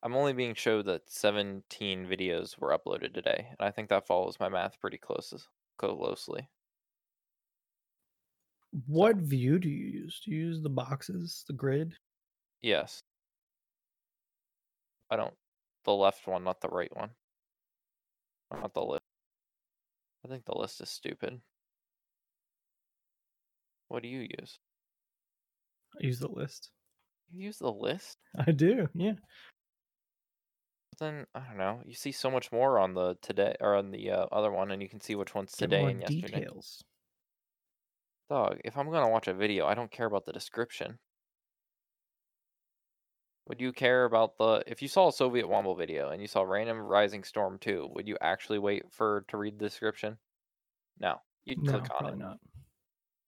I'm only being showed that 17 videos were uploaded today, and I think that follows my math pretty close, closely. What view do you use? Do you use the boxes, the grid? Yes. I don't. The left one, not the right one. Not the list. I think the list is stupid. What do you use? I use the list. You use the list? I do, yeah. But then I don't know. You see so much more on the today or on the uh, other one, and you can see which one's Get today and yesterday. details. Dog, if I'm gonna watch a video, I don't care about the description. Would you care about the if you saw a Soviet Womble video and you saw Random Rising Storm 2, would you actually wait for to read the description? No. You'd No, click on probably it. not.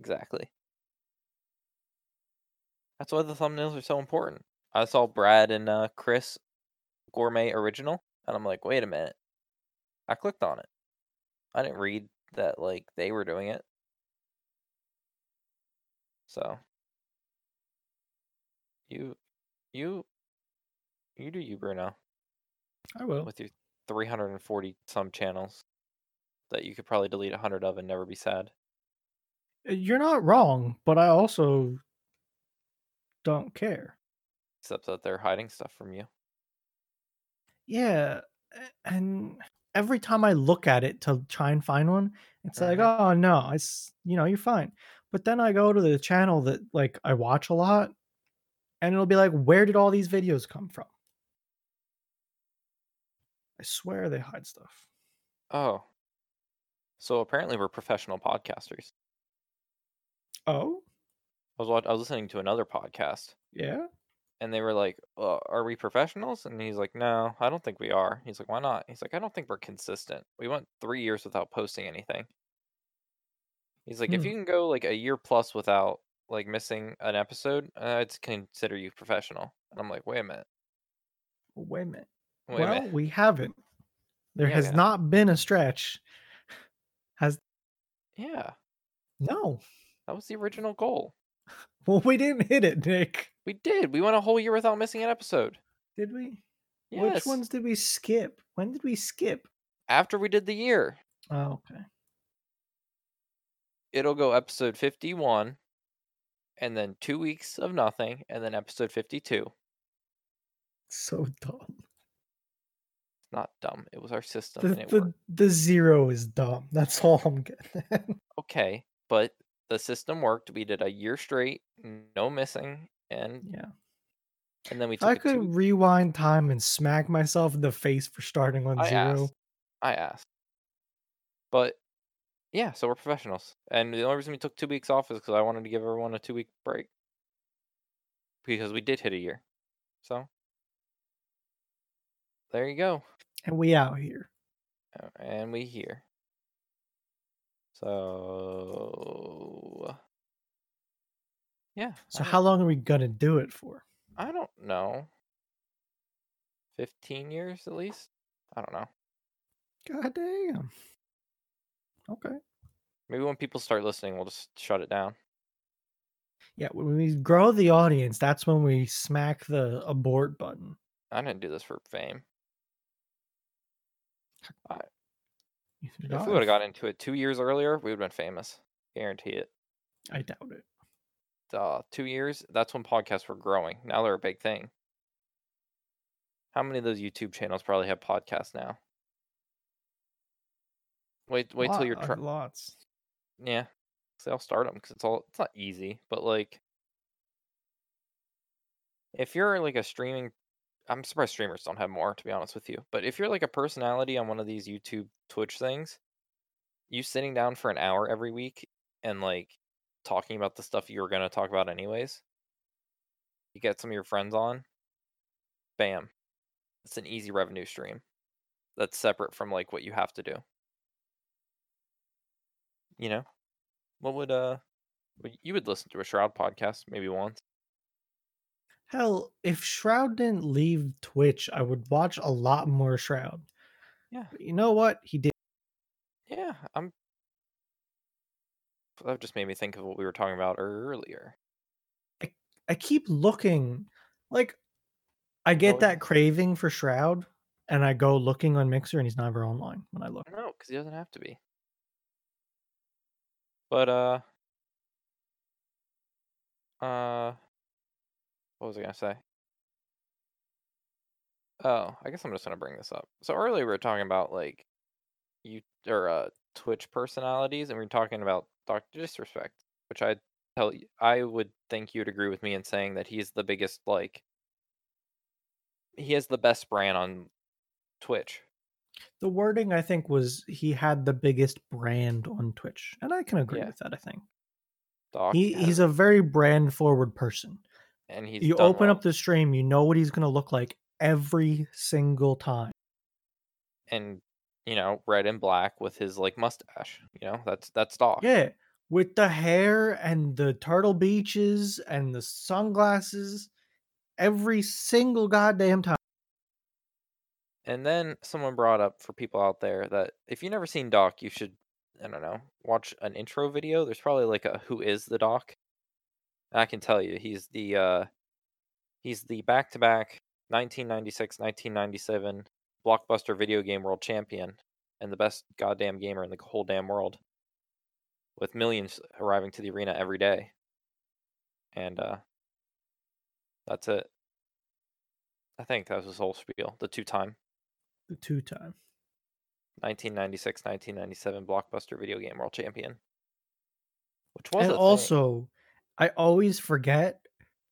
Exactly. That's why the thumbnails are so important. I saw Brad and uh, Chris Gourmet Original, and I'm like, wait a minute. I clicked on it. I didn't read that like they were doing it. So you you you do you, Bruno, I will. with your 340 some channels that you could probably delete 100 of and never be sad. Uh, You're not wrong, but I also don't care. Except that they're hiding stuff from you. Yeah, and every time I look at it to try and find one, it's like, Mhm. oh no, it's you know, you're fine. But then I go to the channel that like I watch a lot, and it'll be like, where did all these videos come from? I swear they hide stuff. Oh. So apparently we're professional podcasters. Oh, I was watch- I was listening to another podcast yeah. and they were like, uh, "Are we professionals?" And he's like, "No, I don't think we are." He's like, "Why not?" He's like, "I don't think we're consistent. We went 3 years without posting anything." He's like, "If Hmm. you can go like a year plus without like missing an episode, uh, I'd consider you professional." And I'm like, "Wait a minute. Wait a minute. Wait a well, minute. we haven't. There Yeah, has yeah. not been a stretch. Has Yeah, no. that was the original goal. Well, we didn't hit it, Nick. We did. We went a whole year without missing an episode. Did we? Yes. Which ones did we skip? When did we skip? After we did the year. Oh, okay. It'll go episode 51 and then two weeks of nothing and then episode 52 So dumb. not dumb it was our system The, and it the, the zero is dumb. That's all I'm getting okay but the system worked we did a year straight no missing and yeah. and then we I could two rewind time and smack myself in the face for starting on I zero. asked. i asked but yeah so we're professionals and the only reason we took two weeks off is because i wanted to give everyone a two week break because we did hit a year so there you go And we out here. And we here. So yeah. So how long are we gonna do it for? I don't know. Fifteen years at least. I don't know. God damn. Okay. Maybe when people start listening, we'll just shut it down. Yeah, when we grow the audience, that's when we smack the abort button. I didn't do this for fame. Should If we would have got into it two years earlier, we would have been famous. Guarantee it. I doubt it. Uh, two years. That's when podcasts were growing. Now they're a big thing. How many of those YouTube channels probably have podcasts now? Wait, wait till Lot- you're uh, try- lots. Yeah, so I'll start them because it's all it's not easy, but like if you're like a streaming, I'm surprised streamers don't have more to be honest with you. But if you're like a personality on one of these YouTube, Twitch things, you sitting down for an hour every week and like talking about the stuff you were gonna talk about anyways, you get some of your friends on, bam, it's an easy revenue stream that's separate from like what you have to do. You know, what would uh, you would listen to a Shroud podcast maybe once. Hell, if Shroud didn't leave Twitch, I would watch a lot more Shroud. Yeah. But you know what? He did. Yeah, I'm. That just made me think of what we were talking about earlier. I I keep looking. Like, I get Oh, that craving for Shroud, and I go looking on Mixer, and he's never online when I look. No, because he doesn't have to be. But uh, uh, what was I gonna say? Oh, I guess I'm just gonna bring this up. So earlier we were talking about like you or uh Twitch personalities, and we were talking about Doctor Disrespect, which I tell you, I would think you'd agree with me in saying that he's the biggest like he has the best brand on Twitch. The wording I think was he had the biggest brand on Twitch, and I can agree Yeah. with that. I think Doc he, he's a very brand forward person. and he's you open well. up the stream, you know what he's going to look like every single time. and you know red and black with his like mustache. You know that's that's Doc. Yeah, with the hair and the turtle beaches and the sunglasses, every single goddamn time. And then someone brought up for people out there that if you've never seen Doc, you should I don't know watch an intro video. There's probably like a who is the Doc. I can tell you, he's the uh he's the back to back 1996 1997 blockbuster video game world champion and the best goddamn gamer in the whole damn world with millions arriving to the arena every day and uh that's it i think that was his whole spiel the two-time The two time. 1996 1997 blockbuster video game world champion which was And a thing. also, I always forget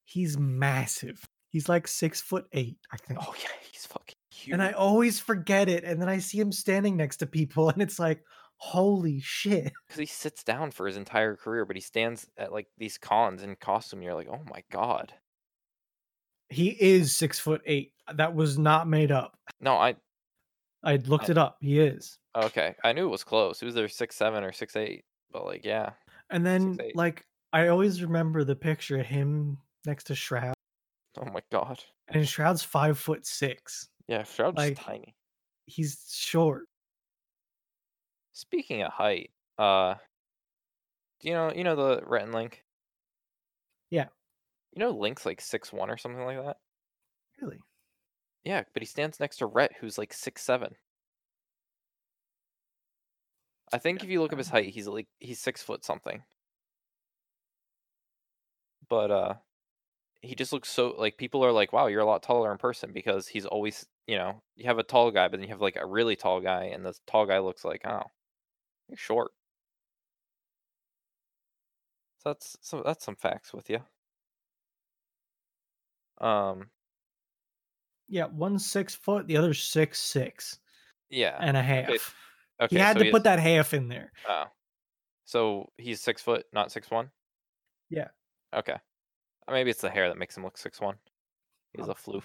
he's massive. He's like six foot eight, I think. oh yeah he's fucking huge and I always forget it. And then I see him standing next to people, and it's like, holy shit. because he sits down for his entire career but he stands at like these cons in costume you're like oh my god He is six foot eight. That was not made up. no i I looked it up. He is. okay i knew it was close it was either six seven or six eight but like yeah And then, 6'8". like, I always remember the picture of him next to Shroud, oh my god and Shroud's five foot six. yeah shroud's Like- tiny He's short. speaking of height uh do you know you know the Rhett Link Yeah. you know Link's like six one or something like that Really? Yeah but he stands next to Rhett who's like six seven I think if you look up his height, he's like he's six foot something. But uh he just looks so like people are like, wow, you're a lot taller in person because he's always you know, you have a tall guy, but then you have like a really tall guy, and the tall guy looks like, oh, you're short. So that's so that's some facts with you. Um Yeah, one's six foot, the other's six six yeah. and a half. okay, he had so to he put is- that half in there. Oh. So he's six foot, not six one? Yeah. Okay. Maybe it's the hair that makes him look six one. He's a floof.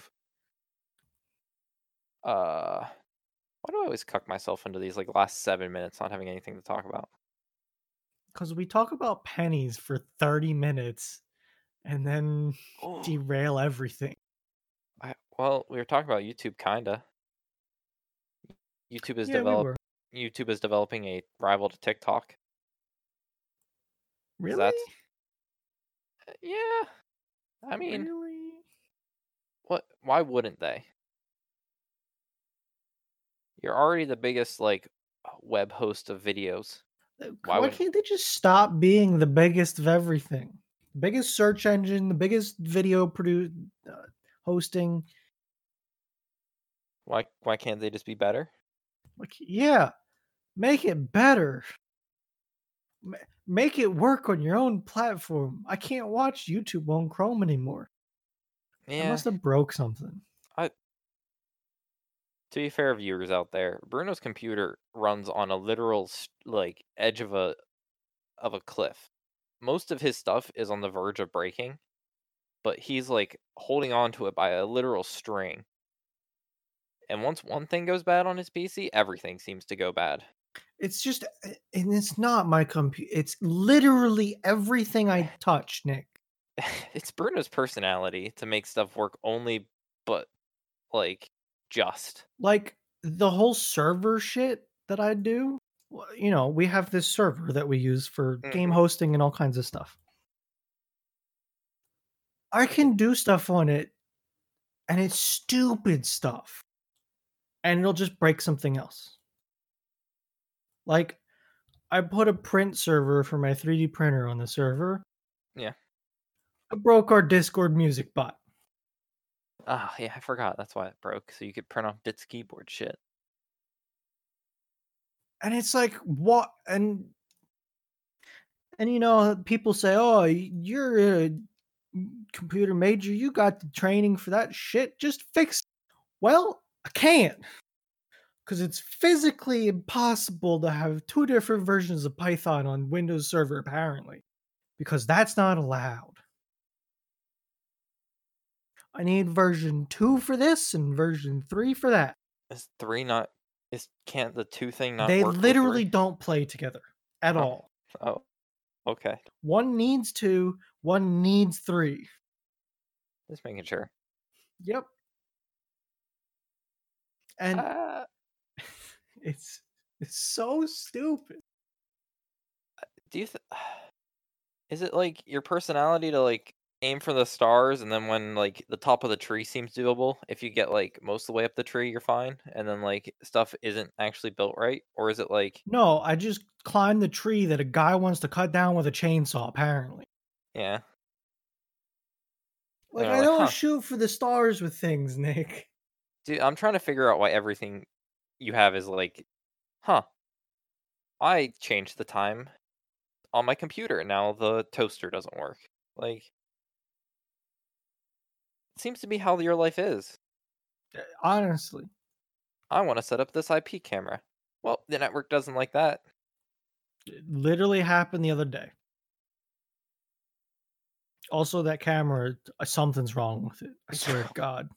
Uh why do I always cuck myself into these like last seven minutes not having anything to talk about? Because we talk about pennies for 30 minutes and then derail everything. Well, we were talking about YouTube kinda. YouTube is yeah, develop were. YouTube is developing a rival to TikTok. Really? that's- Uh, Yeah. I mean, really? what why wouldn't they? You're already the biggest like web host of videos. Uh, Why Why, can't they just stop being the biggest of everything? Biggest search engine, the biggest video produce uh, hosting. Why why can't they just be better? Like, yeah, make it better. Make it work on your own platform. I can't watch YouTube on Chrome anymore. Yeah. I must have broke something. I To be fair, viewers out there, Bruno's computer runs on a literal like edge of a of a cliff. Most of his stuff is on the verge of breaking, but he's like holding on to it by a literal string. And once one thing goes bad on his PC, everything seems to go bad. It's just, uh, and it's not my computer. It's literally everything I touch, Nick. it's Bruno's personality to make stuff work only but like just. Like the whole server shit that I do. You know, we have this server that we use for game Mhm. hosting and all kinds of stuff. I can do stuff on it, and it's stupid stuff, and it'll just break something else. Like, I put a print server for my 3D printer on the server. Yeah. I broke our Discord music bot. Ah, yeah, I forgot. That's why it broke. So you could print off bits keyboard shit. And it's like, what? And and you know, people say, "Oh, you're a computer major. You got the training for that shit. Just fix." It. Well, I can't because it's physically impossible to have two different versions of Python on Windows Server, apparently, because that's not allowed. I need version two for this and version three for that. Is three not? Is can't the two thing not? They literally don't play together at Oh. all. Oh, okay. One needs two, one needs three. Just making sure. Yep. And Ah, it's it's so stupid. do you? Th- is it like your personality to like aim for the stars, and then when like the top of the tree seems doable, if you get like most of the way up the tree, you're fine, and then like stuff isn't actually built right, or is it like No, I just climbed the tree that a guy wants to cut down with a chainsaw, apparently. yeah? Like I like, don't huh. shoot for the stars with things, Nick. Dude, I'm trying to figure out why everything you have is like, huh? I changed the time on my computer, and now the toaster doesn't work. Like, it seems to be how your life is. Uh, Honestly. I want to set up this IP camera. Well, the network doesn't like that. It literally happened the other day. Also, that camera, uh, something's wrong with it. I swear to God.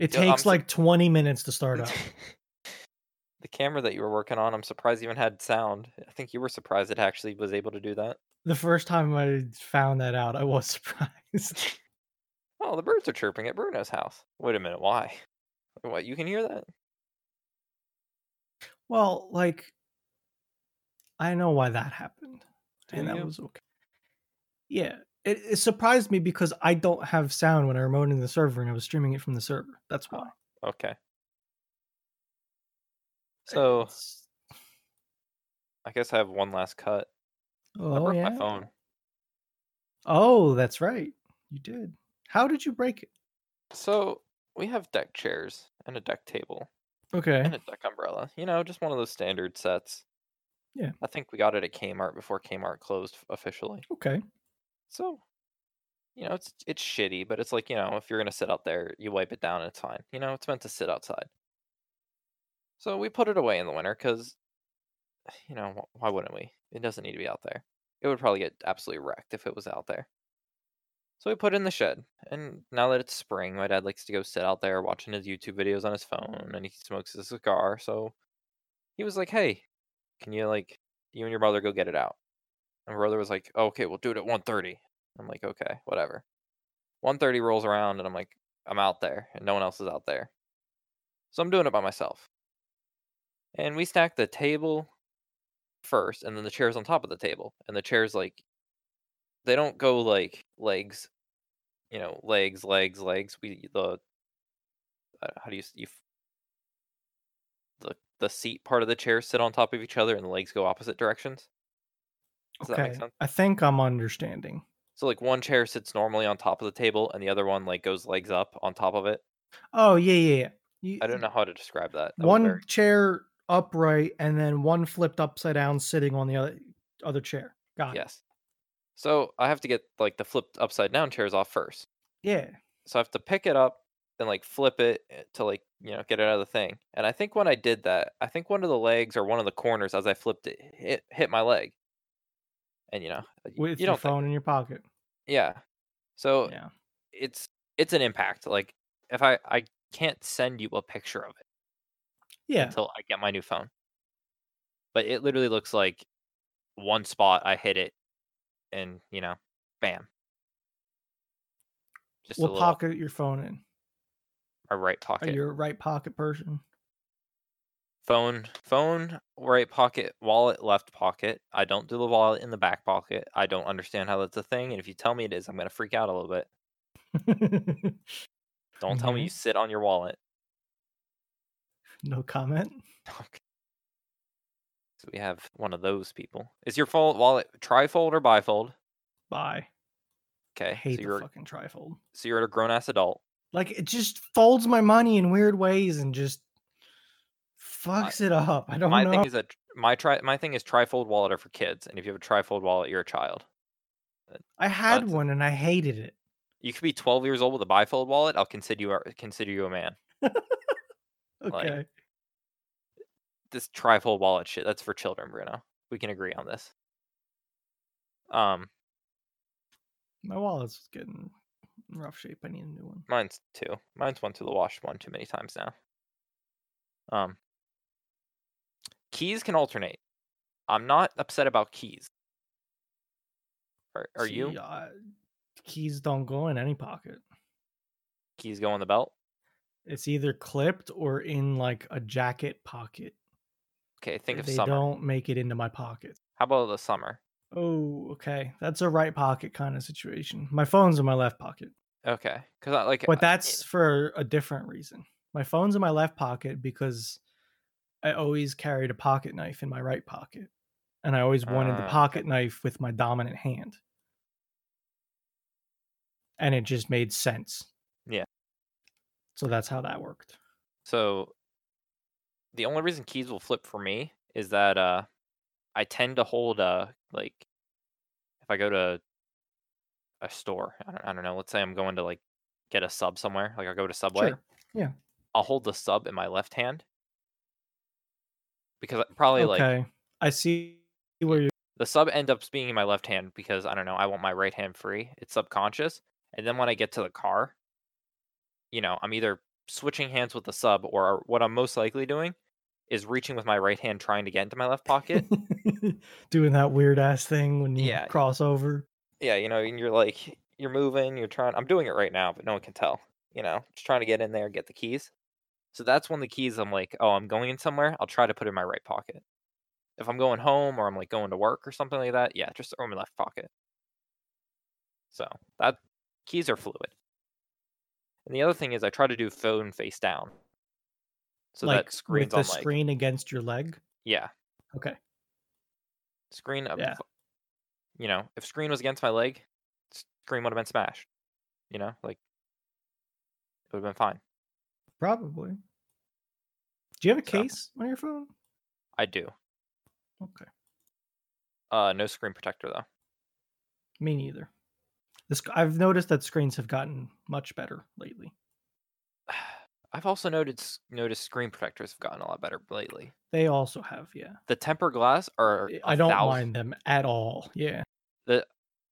It Yo, I'm takes su- like 20 minutes to start up. the camera that you were working on, I'm surprised even had sound. I think you were surprised it actually was able to do that. The first time I found that out, I was surprised. Oh, the birds are chirping at Bruno's house. Wait a minute, why? What, you can hear that? well, like, I know why that happened. Do and that was okay. Yeah. It, it surprised me because I don't have sound when I remoted the server and I was streaming it from the server. That's oh, why. Okay. So, It's- I guess I have one last cut. I oh, broke yeah. my phone. Oh, that's right. You did. How did you break it? So, we have deck chairs and a deck table Okay. and a deck umbrella. You know, just one of those standard sets. Yeah. I think we got it at Kmart before Kmart closed officially. Okay. So, you know, it's it's shitty, but it's like, you know, if you're gonna sit out there, you wipe it down and it's fine. You know, it's meant to sit outside. So we put it away in the winter because, you know, why wouldn't we? It doesn't need to be out there. It would probably get absolutely wrecked if it was out there. So we put it in the shed, and now that it's spring, my dad likes to go sit out there watching his YouTube videos on his phone, and he smokes a cigar. So he was like, "Hey, can you like you and your brother go get it out?" Brother was like, "Oh, "Okay, we'll do it at 1.30. I'm like, "Okay, whatever." 1.30 rolls around, and I'm like, "I'm out there, and no one else is out there." So I'm doing it by myself. And we stack the table first, and then the chairs on top of the table. And the chairs like they don't go like legs, you know, legs, legs, legs. We the uh, how do you you the the seat part of the chairs sit on top of each other, and the legs go opposite directions. Does that make Okay. sense? I think I'm understanding. So like one chair sits normally on top of the table, and the other one like goes legs up on top of it. Oh, yeah, yeah, yeah. You, I don't know how to describe that. that one very- chair upright and then one flipped upside down sitting on the other other chair. Got it. yes. So I have to get like the flipped upside down chairs off first. Yeah. So I have to pick it up and like flip it eh, to like you know get it out of the thing. And I think when I did that, I think one of the legs or one of the corners as I flipped it hit hit my leg. And you know, With you your don't think- phone in your pocket. yeah. So Yeah. it's it's an impact. Like if I I can't send you a picture of it Yeah. until I get my new phone. But it literally looks like one spot I hit it, and you know, bam. Just What little pocket your phone in? my right pocket. Are you a right pocket person? Phone phone right pocket wallet left pocket i don't do the wallet in the back pocket i don't understand how that's a thing and if you tell me it is i'm going to freak out a little bit don't tell me you sit on your wallet no comment. Okay. so we have one of those people is your full wallet trifold or bifold Bye. I Okay, hate so the you're fucking trifold. so you're a grown ass adult. Like it just folds my money in weird ways and just fucks it up. I don't my know. thing is that my tri my thing is trifold wallet are for kids, and if you have a trifold wallet, you're a child. I had that's- one and I hated it. You could be 12 years old with a bifold wallet. I'll consider you a- consider you a man. Okay. This trifold wallet shit, that's for children, Bruno. We can agree on this. Um, My wallet's getting in rough shape. I need a new one. mine's two. Mine's went through the wash one too many times now. Um, keys can alternate. I'm not upset about keys. Are, are you? Uh, keys don't go in any pocket. Keys go in the belt. It's either clipped or in like a jacket pocket. Okay, think of they summer. don't make it into my pocket. How about the summer? Oh, okay. That's a right pocket kind of situation. My phone's in my left pocket. Okay, because I like. But that's for a different reason. My phone's in my left pocket because I always carried a pocket knife in my right pocket. And I always wanted the Ah, pocket knife with my dominant hand. And it just made sense. Yeah. So that's how that worked. So the only reason keys will flip for me is that uh I tend to hold uh like if I go to a store, I don't, I don't know, let's say I'm going to like get a sub somewhere, like I go to Subway, Sure. I'll hold the sub in my left hand because I- probably like. I see where you're the sub end up being in my left hand because I don't know, I want my right hand free. It's subconscious. And then when I get to the car, you know, I'm either switching hands with the sub or what I'm most likely doing is reaching with my right hand trying to get into my left pocket. doing that weird ass thing when you Yeah. cross over. yeah, you know, and you're like you're moving, you're trying I'm doing it right now, but no one can tell. You know, just trying to get in there, get the keys. So that's when the keys I'm like, oh, I'm going in somewhere, I'll try to put it in my right pocket. If I'm going home or I'm like going to work or something like that, yeah, just throw in my left pocket. So that keys are fluid. And the other thing is I try to do phone face down. So like that with the on like screen against your leg. yeah, Okay. screen of Yeah. you know, if screen was against my leg, screen would have been smashed. You know, like it would have been fine. Probably. Do you have a So- case on your phone? I do. Okay. Uh no screen protector though. Me neither. This I've noticed that screens have gotten much better lately. I've also noticed noticed screen protectors have gotten a lot better lately. They also have, yeah. The temper glass are I don't thousand- mind them at all. Yeah. The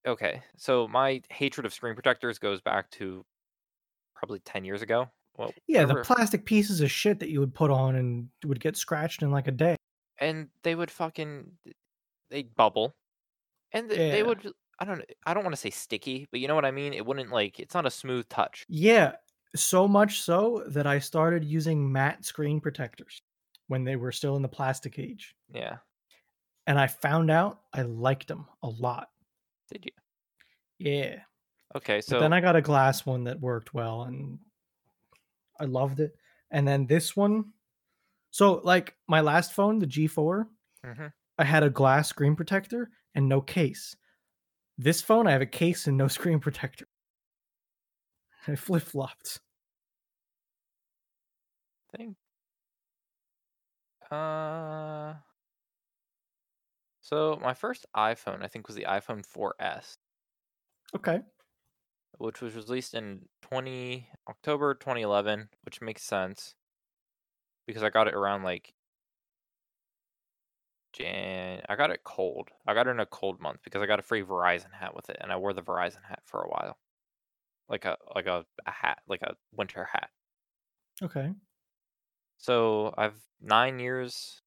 Okay, so my hatred of screen protectors goes back to probably ten years ago. Well, Yeah, the plastic pieces of shit that you would put on and would get scratched in like a day. and they would fucking they'd bubble, and th- they would. I don't. I don't want to say sticky, but you know what I mean. It wouldn't like. It's not a smooth touch. Yeah, so much so that I started using matte screen protectors when they were still in the plastic age. Yeah. And I found out I liked them a lot. Did you? Yeah. Okay, But so then I got a glass one that worked well and I loved it. And then this one, so like my last phone, the G4, Mhm. I had a glass screen protector and no case. This phone, I have a case and no screen protector. I flip flopped. think. Uh. So my first iPhone, I think, was the iPhone 4S, Okay. Which was released in 20 October 2011, which makes sense because I got it around like Jan. I got it cold. I got it in a cold month because I got a free Verizon hat with it, and I wore the Verizon hat for a while, like a like a, a hat, like a winter hat. Okay. So I've nine years.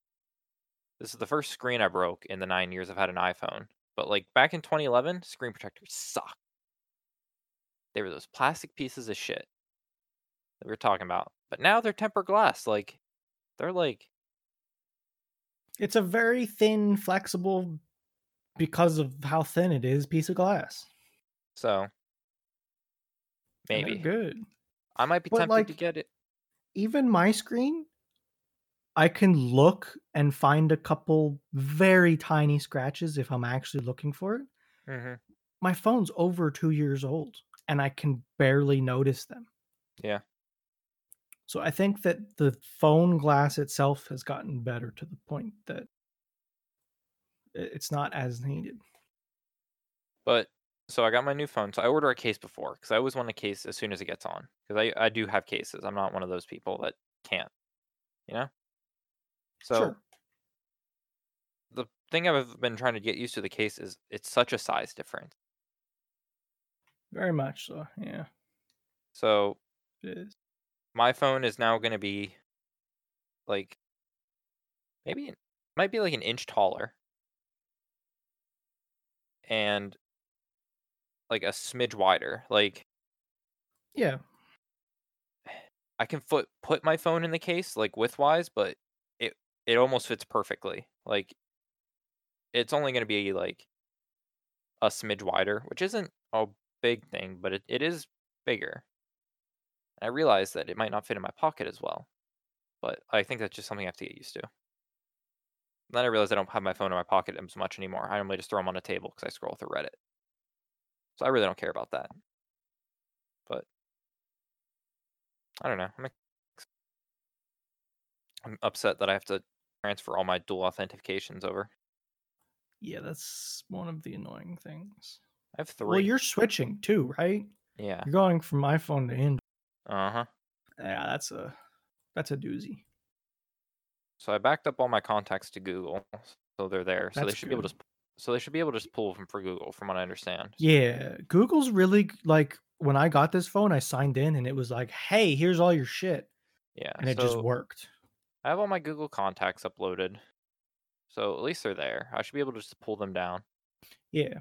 This is the first screen I broke in the nine years I've had an iPhone. But like back in 2011, screen protectors sucked. They were those plastic pieces of shit that we were talking about. But now they're tempered glass. Like they're like It's a very thin, flexible, because of how thin it is, piece of glass. so. Maybe good. I might be But, tempted to get it. Even my screen, I can look and find a couple very tiny scratches if I'm actually looking for it. Mm-hmm. my phone's over two years old and I can barely notice them. Yeah. So I think that the phone glass itself has gotten better to the point that it's not as needed. But so I got my new phone. So I order a case before because I always want a case as soon as it gets on because I I do have cases. I'm not one of those people that can't, you know. So sure. the thing I've been trying to get used to the case is it's such a size difference. Very much so. Yeah. So my phone is now going to be like maybe it might be like an inch taller and like a smidge wider. Like Yeah. I can foot put my phone in the case like widthwise, but it it almost fits perfectly. Like it's only going to be like a smidge wider, which isn't a big thing, but it, it is bigger. And I realize that it might not fit in my pocket as well, but I think that's just something I have to get used to. Then I realize I don't have my phone in my pocket as much anymore. I normally just throw them on a table because I scroll through Reddit. So I really don't care about that. But I don't know. I'm, I'm upset that I have to transfer all my dual authentications over. Yeah, that's one of the annoying things. I have three. Well, you're switching too, right? yeah. You're going from iPhone to Android. Uh huh. Yeah, that's a that's a doozy. So I backed up all my contacts to Google, so they're there. So they should be able to. So they should be able to just pull them for Google, from what I understand. Yeah, Google's really like when I got this phone, I signed in and it was like, "Hey, here's all your shit," Yeah. and it just worked. I have all my Google contacts uploaded, so at least they're there. I should be able to just pull them down, Yeah,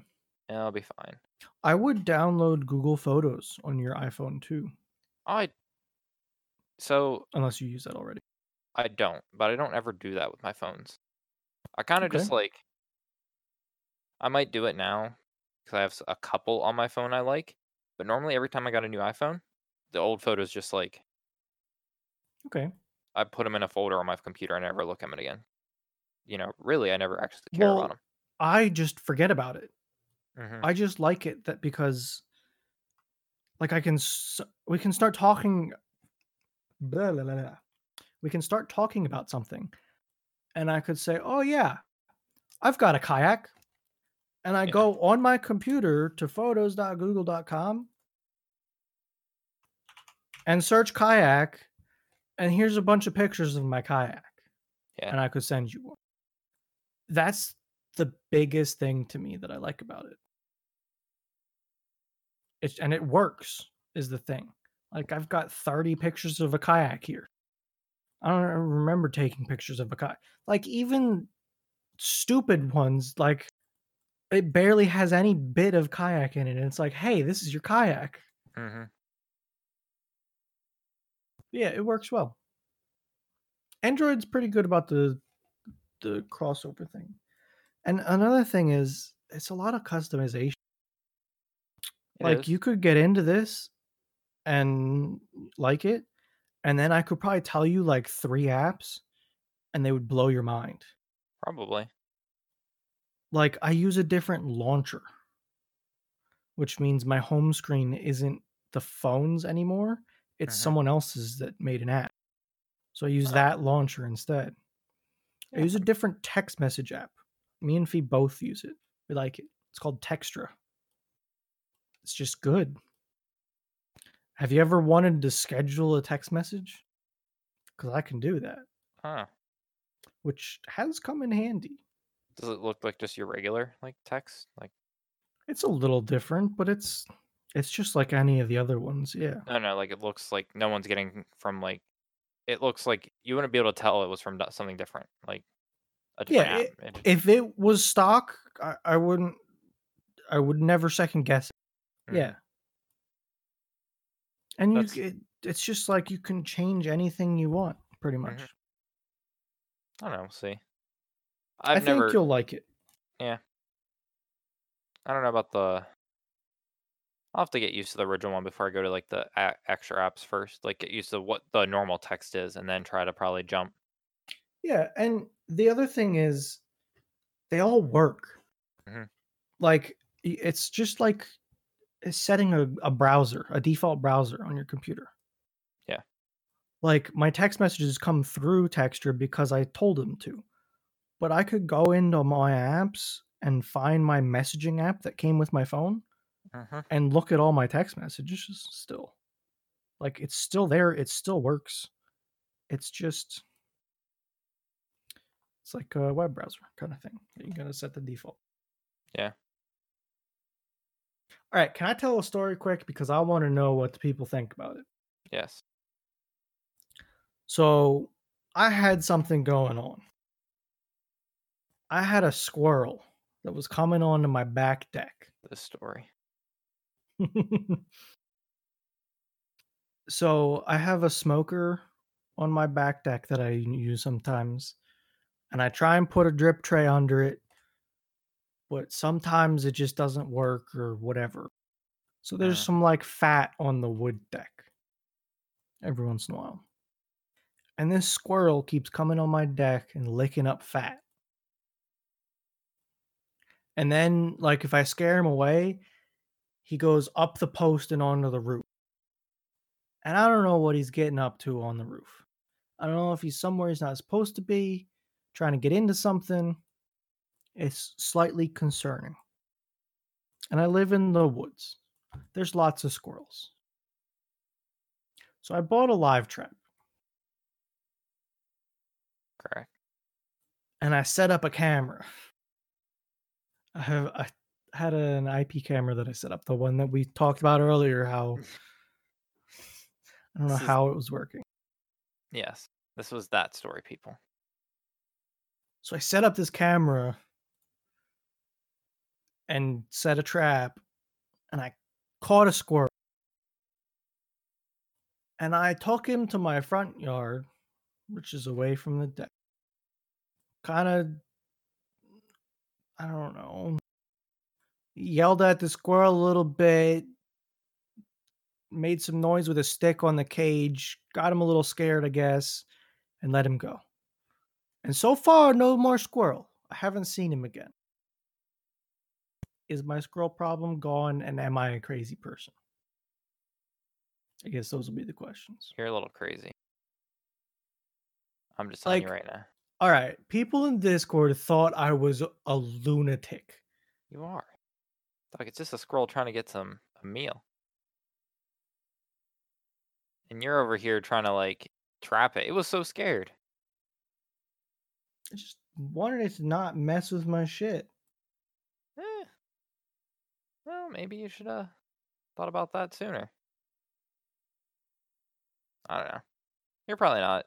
and I'll be fine. I would download Google Photos on your iPhone too, I. So unless you use that already. I don't, but I don't ever do that with my phones. I kind of Okay. just like. I might do it now because I have a couple on my phone I like, but normally every time I got a new iPhone, the old photos just like Okay. I put them in a folder on my computer. I never look at them again. You know, really, I never actually care about them. I just forget about it. Hmm I just like it that because, like, I can we can start talking. Blah, blah, blah, blah. We can start talking about something, and I could say, "Oh yeah, I've got a kayak," and I Yeah. go on my computer to photos.google.com and search kayak, and here's a bunch of pictures of my kayak, Yeah. and I could send you one. That's the biggest thing to me that I like about it. It's and it works is the thing. Like I've got 30 pictures of a kayak here. I don't remember taking pictures of a kayak. Like even stupid ones, like it barely has any bit of kayak in it. And it's like, hey, this is your kayak. hmm Yeah, it works well. Android's pretty good about the the crossover thing. And another thing is it's a lot of customization. like you could get into this and like it and then i could probably tell you like three apps and they would blow your mind probably. like i use a different launcher which means my home screen isn't the phones anymore it's Mhm. someone else's that made an app so i use Oh. that launcher instead i use a different text message app me and fee both use it we like it it's called textra it's just good have you ever wanted to schedule a text message because i can do that Huh? which has come in handy. Does it look like just your regular like text? Like It's a little different, but it's it's just like any of the other ones. Yeah. no, no, like it looks like no one's getting from like. It looks like you wouldn't be able to tell it was from something different, like Yeah. It If it was stock, I, I wouldn't I would never second guess it. Mhm. Yeah. And you, it, it's just like you can change anything you want, pretty much. Mhm. I don't know. We'll see. I I've think never. you'll like it. Yeah. I don't know about the. I'll have to get used to the original one before I go to like the a- extra apps first. Like get used to what the normal text is, and then try to probably jump. Yeah, and the other thing is they all work. Mhm. Like it's just like setting a, a browser, a default browser on your computer. Yeah. Like my text messages come through Textra because I told them to. But I could go into my apps and find my messaging app that came with my phone hmm and look at all my text messages still. Like it's still there, it still works. It's just it's like a web browser kind of thing. You're going to set the default. Yeah. All right, can I tell a story quick because I want to know what the people think about it. Yes. So I had something going on. I had a squirrel that was coming onto my back deck. This story. so I have a smoker on my back deck that I use sometimes, and I try and put a drip tray under it, but sometimes it just doesn't work or whatever. So there's Mm. some like fat on the wood deck every once in a while. And this squirrel keeps coming on my deck and licking up fat. And then, like, if I scare him away, he goes up the post and onto the roof. And I don't know what he's getting up to on the roof. I don't know if he's somewhere he's not supposed to be, trying to get into something. It's slightly concerning. And I live in the woods. There's lots of squirrels. So I bought a live trap Correct. and I set up a camera. I have I had an IP camera that I set up, the one that we talked about earlier. How I don't know is- how it was working. Yes. This was that story, people. So I set up this camera and set a trap, and I caught a squirrel. And I took him to my front yard, which is away from the deck. Kind of, I don't know, yelled at the squirrel a little bit, made some noise with a stick on the cage, got him a little scared, I guess, and let him go. And so far, no more squirrel. I haven't seen him again. Is my squirrel problem gone, and am I a crazy person? I guess those will be the questions. You're a little crazy. I'm just telling you right now. All right, people in Discord thought I was a lunatic. You are. Like it's just a squirrel trying to get some a meal. And you're over here trying to like trap it. It was so scared. I just wanted it to not mess with my shit. Eh. Well, maybe you should have thought about that sooner. I don't know. You're probably not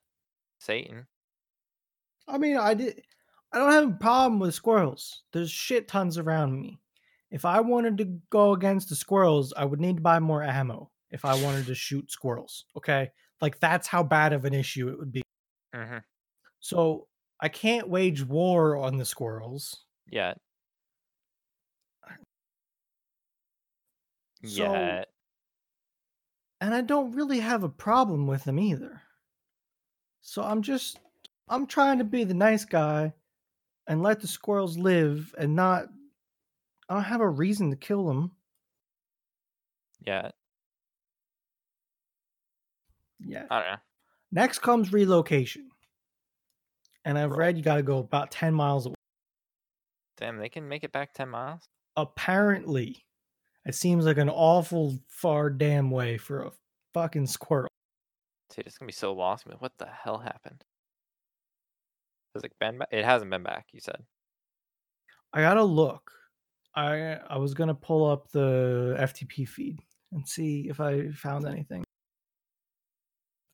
Satan. I mean, I did. I don't have a problem with squirrels. There's shit tons around me. If I wanted to go against the squirrels, I would need to buy more ammo. If I wanted to shoot squirrels, okay, like that's how bad of an issue it would be. Mm-hmm. So I can't wage war on the squirrels. Yet. So- Yet. and I don't really have a problem with them either. So I'm just I'm trying to be the nice guy and let the squirrels live and not I don't have a reason to kill them. Yeah. Yeah. I don't know. Next comes relocation. And I've Right. read you got to go about 10 miles away. Damn, they can make it back ten miles. Apparently, it seems like an awful far damn way for a fucking squirrel. Dude, it's gonna be so lost. But what the hell happened? Has it been back? It hasn't been back. You said. I got to look. I I was going to pull up the FTP feed and see if I found anything.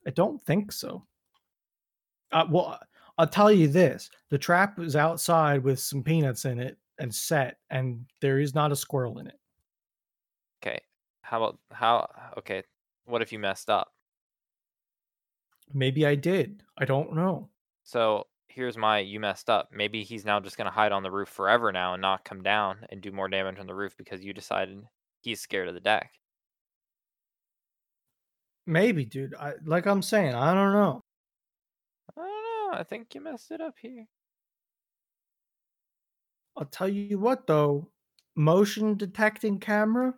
I don't think so. Uh, well, I'll tell you this: the trap is outside with some peanuts in it and set, and there is not a squirrel in it. Okay. How about how? Okay. What if you messed up? Maybe I did. I don't know. So here's my you messed up. Maybe he's now just gonna hide on the roof forever now and not come down and do more damage on the roof because you decided he's scared of the deck. Maybe, dude. I like I'm saying, I don't know. I don't know. I think you messed it up here. I'll tell you what though, motion detecting camera.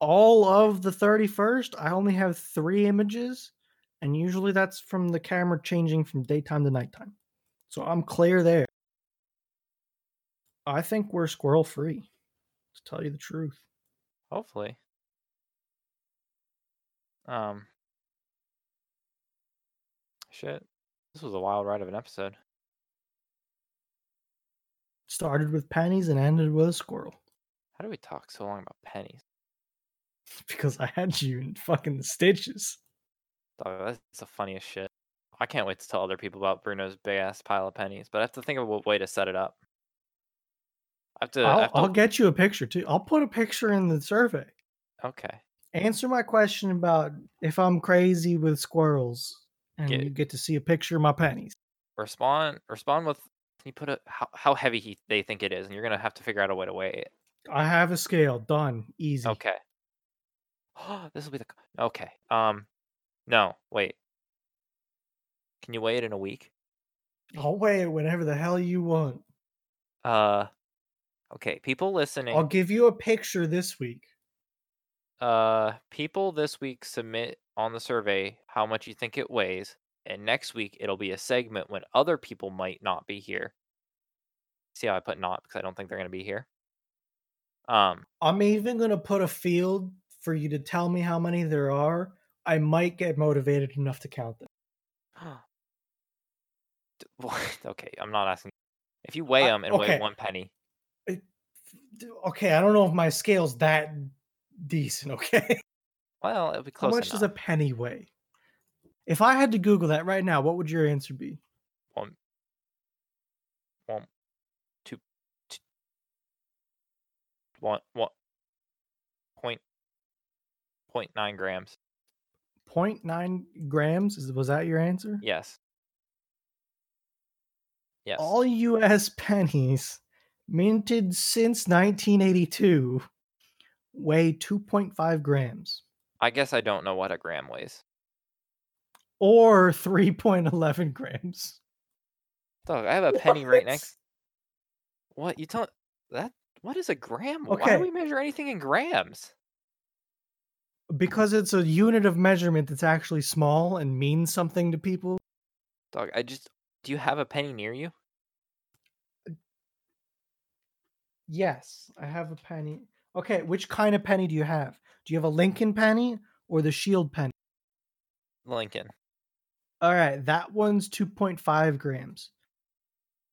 All of the 31st, I only have three images, and usually that's from the camera changing from daytime to nighttime. So I'm clear there. I think we're squirrel free, to tell you the truth. Hopefully. Um. Shit. This was a wild ride of an episode. Started with pennies and ended with a squirrel. How do we talk so long about pennies? Because I had you in fucking stitches. Dog, that's the funniest shit. I can't wait to tell other people about Bruno's big ass pile of pennies, but I have to think of a way to set it up. I have to. I I'll, have to I'll get you a picture too. I'll put a picture in the survey. okay. Answer my question about if I'm crazy with squirrels, and Get- you get to see a picture of my pennies. Respond. Respond with. Can you put a how, how heavy he, they think it is, and you're gonna have to figure out a way to weigh it. I have a scale. Done. Easy. Okay. this will be the. Okay. Um. No. Wait. Can you weigh it in a week? I'll weigh it whenever the hell you want. Uh. Okay. People listening. I'll give you a picture this week. Uh, people this week submit on the survey how much you think it weighs, and next week it'll be a segment when other people might not be here. See how I put not because I don't think they're gonna be here. Um, I'm even gonna put a field for you to tell me how many there are. I might get motivated enough to count them. okay, I'm not asking. If you weigh them and weigh one penny, Okay, I don't know if my scale's that decent. Okay, well, it'll be how close much does a penny weigh? If I had to Google that right now, what would your answer be? One, one, two, two, one, one, point, point nine grams. 0.9 grams. Is was that your answer? Yes. Yes. All U.S. pennies minted since 1982 weigh 2.5 grams I guess I don't know what a gram weighs. or 3.11 grams. Dog, I have a penny right next. What you tell that? What is a gram? Why do we measure anything in grams? Because it's a unit of measurement that's actually small and means something to people. Dog, I just. Do you have a penny near you? Yes, I have a penny. Okay, which kind of penny do you have? Do you have a Lincoln penny or the Shield penny? Lincoln. All right, that one's 2.5 grams.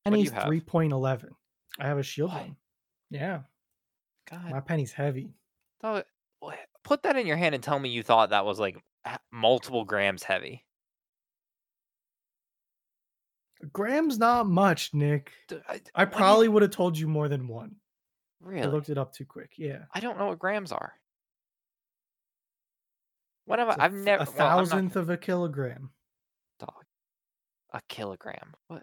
Penny's 3.11. I have a Shield What? one. Yeah, God, my penny's heavy. put that in your hand and tell me you thought that was like multiple grams heavy. A gram's not much, Nick. D- I, I what you- probably would have told you more than one. Really? I looked it up too quick. Yeah. I don't know what grams are. When have I? I've never. a well, I'm not thousandth of a kilogram. dog. A kilogram. What?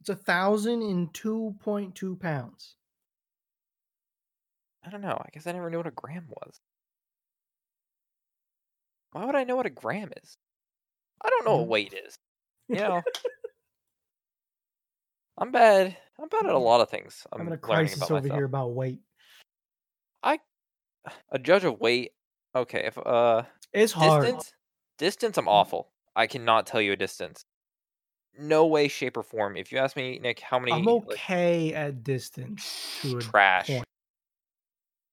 It's a thousand in 2.2 pounds. I don't know. I guess I never knew what a gram was. Why would I know what a gram is? I don't know what Mhm. weight is. You know, I'm bad. I'm bad at a lot of things. I'm, I'm in a crisis about over myself. here about weight. I, a judge of weight. Okay, if uh It's hard. distance, distance, I'm awful. I cannot tell you a distance. No way, shape, or form. If you ask me, Nick, how many I'm like, okay at distance to trash. point.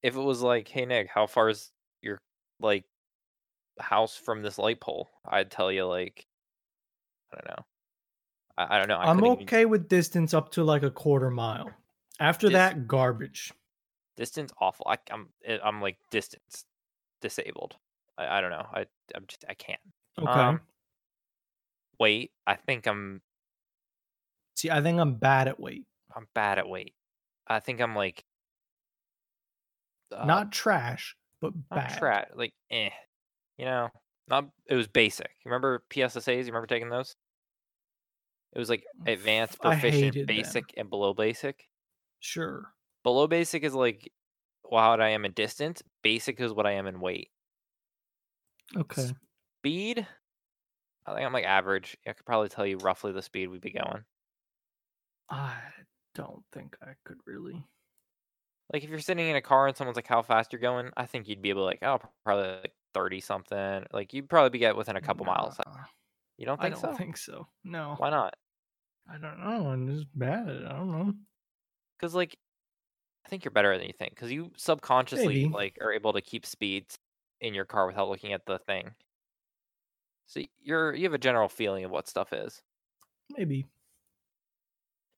If it was like, hey Nick, how far is your like house from this light pole? I'd tell you like, I don't know. I, I don't know. I I'm couldn't even- okay with distance up to like a quarter mile. After Dis- that, garbage. distance awful. I, I'm eh, I'm like distance disabled. I, I don't know. I I'm just I can't. Okay. Um, Weight. I think I'm See, I think I'm bad at weight. I'm bad at weight. I think I'm like uh, Not trash, but not bad. tra- like eh. You know, not it was basic. You remember PSSAs? You remember taking those? It was like advanced, proficient, hated them. basic, and below basic. Sure. Below basic is like what I am in distance. Basic is what I am in weight. Okay. Speed, I think I'm like average. I could probably tell you roughly the speed we'd be going. I don't think I could really. Like if you're sitting in a car and someone's like, "How fast you're going?" I think you'd be able to like, "Oh, probably like 30 something." Like you'd probably be get within a couple miles. You don't think so? I don't so? think so. No, Why not? I don't know. I'm just bad. I don't know. Because like, I think you're better than you think. Because you subconsciously Maybe. like are able to keep speeds in your car without looking at the thing. So you're you have a general feeling of what stuff is. Maybe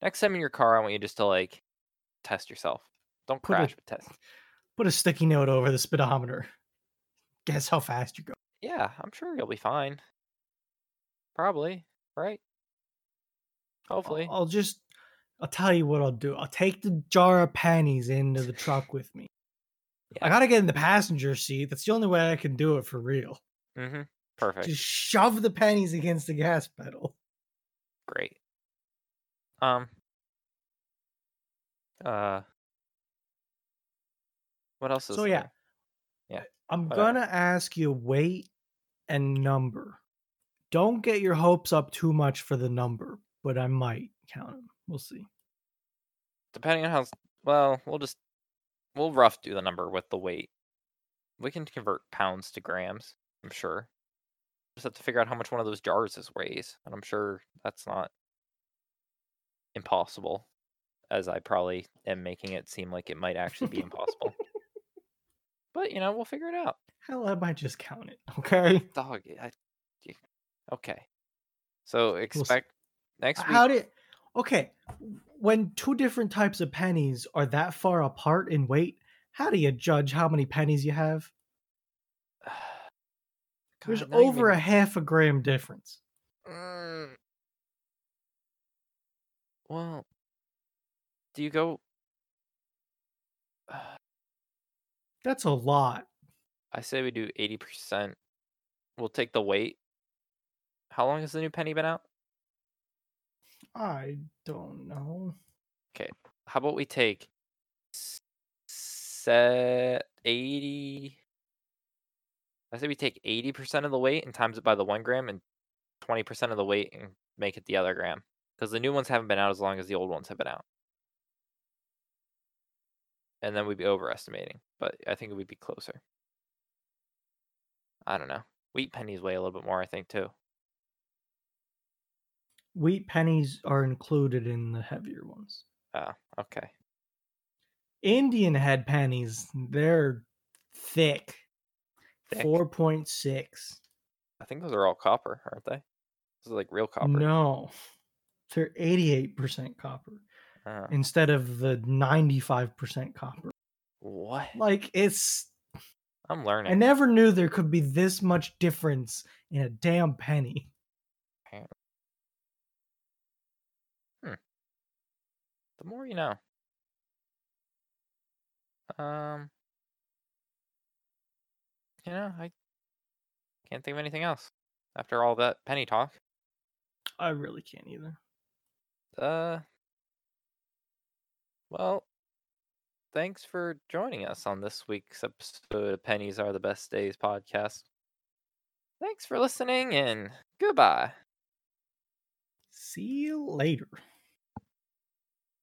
Next time in your car, I want you just to like test yourself. Don't Put a- crash, but test. put a sticky note over the speedometer. Guess how fast you go. Yeah, I'm sure you'll be fine. Probably, right? Hopefully. I'll, I'll just. I'll tell you what I'll do. I'll take the jar of pennies into the truck with me. I gotta get in the passenger seat. That's the only way I can do it for real. Mm-hmm. Perfect. Just shove the pennies against the gas pedal. Great. Um. Uh. What else is So yeah. Yeah, I'm whatever. gonna ask you weight and number. Don't get your hopes up too much for the number, but I might count them. We'll see. Depending on how. Well, we'll just we'll rough do the number with the weight. We can convert pounds to grams. I'm sure. Just have to figure out how much one of those jars is weighs, and I'm sure that's not impossible. As I probably am making it seem like it might actually be impossible. But you know, we'll figure it out. Hell, I might just count it. Okay. Dog. I, okay. So expect next week. How did? Okay, when two different types of pennies are that far apart in weight, how do you judge how many pennies you have? There's God, not over even- a half a gram difference. Mm. Well, do you go? That's a lot. I say we do eighty percent. We'll take the weight. How long has the new penny been out? I don't know. Okay. How about we take set eighty? I say we take eighty percent of the weight and times it by the one gram, and twenty percent of the weight and make it the other gram. Because the new ones haven't been out as long as the old ones have been out. And then we'd be overestimating, but I think it would be closer. I don't know. Wheat pennies weigh a little bit more, I think, too. Wheat pennies are included in the heavier ones. Oh, okay. Indian head pennies, they're thick. Thick? 4.6. I think those are all copper, aren't they? Those are like real copper. No. They're 88% copper Oh, instead of the 95% copper. what? Like it's I'm learning. I never knew there could be this much difference in a damn penny. The more you know. Um, you know, I can't think of anything else after all that penny talk. I really can't either. Uh, well, thanks for joining us on this week's episode of Pennies Are the Best Days podcast. Thanks for listening and goodbye. See you later.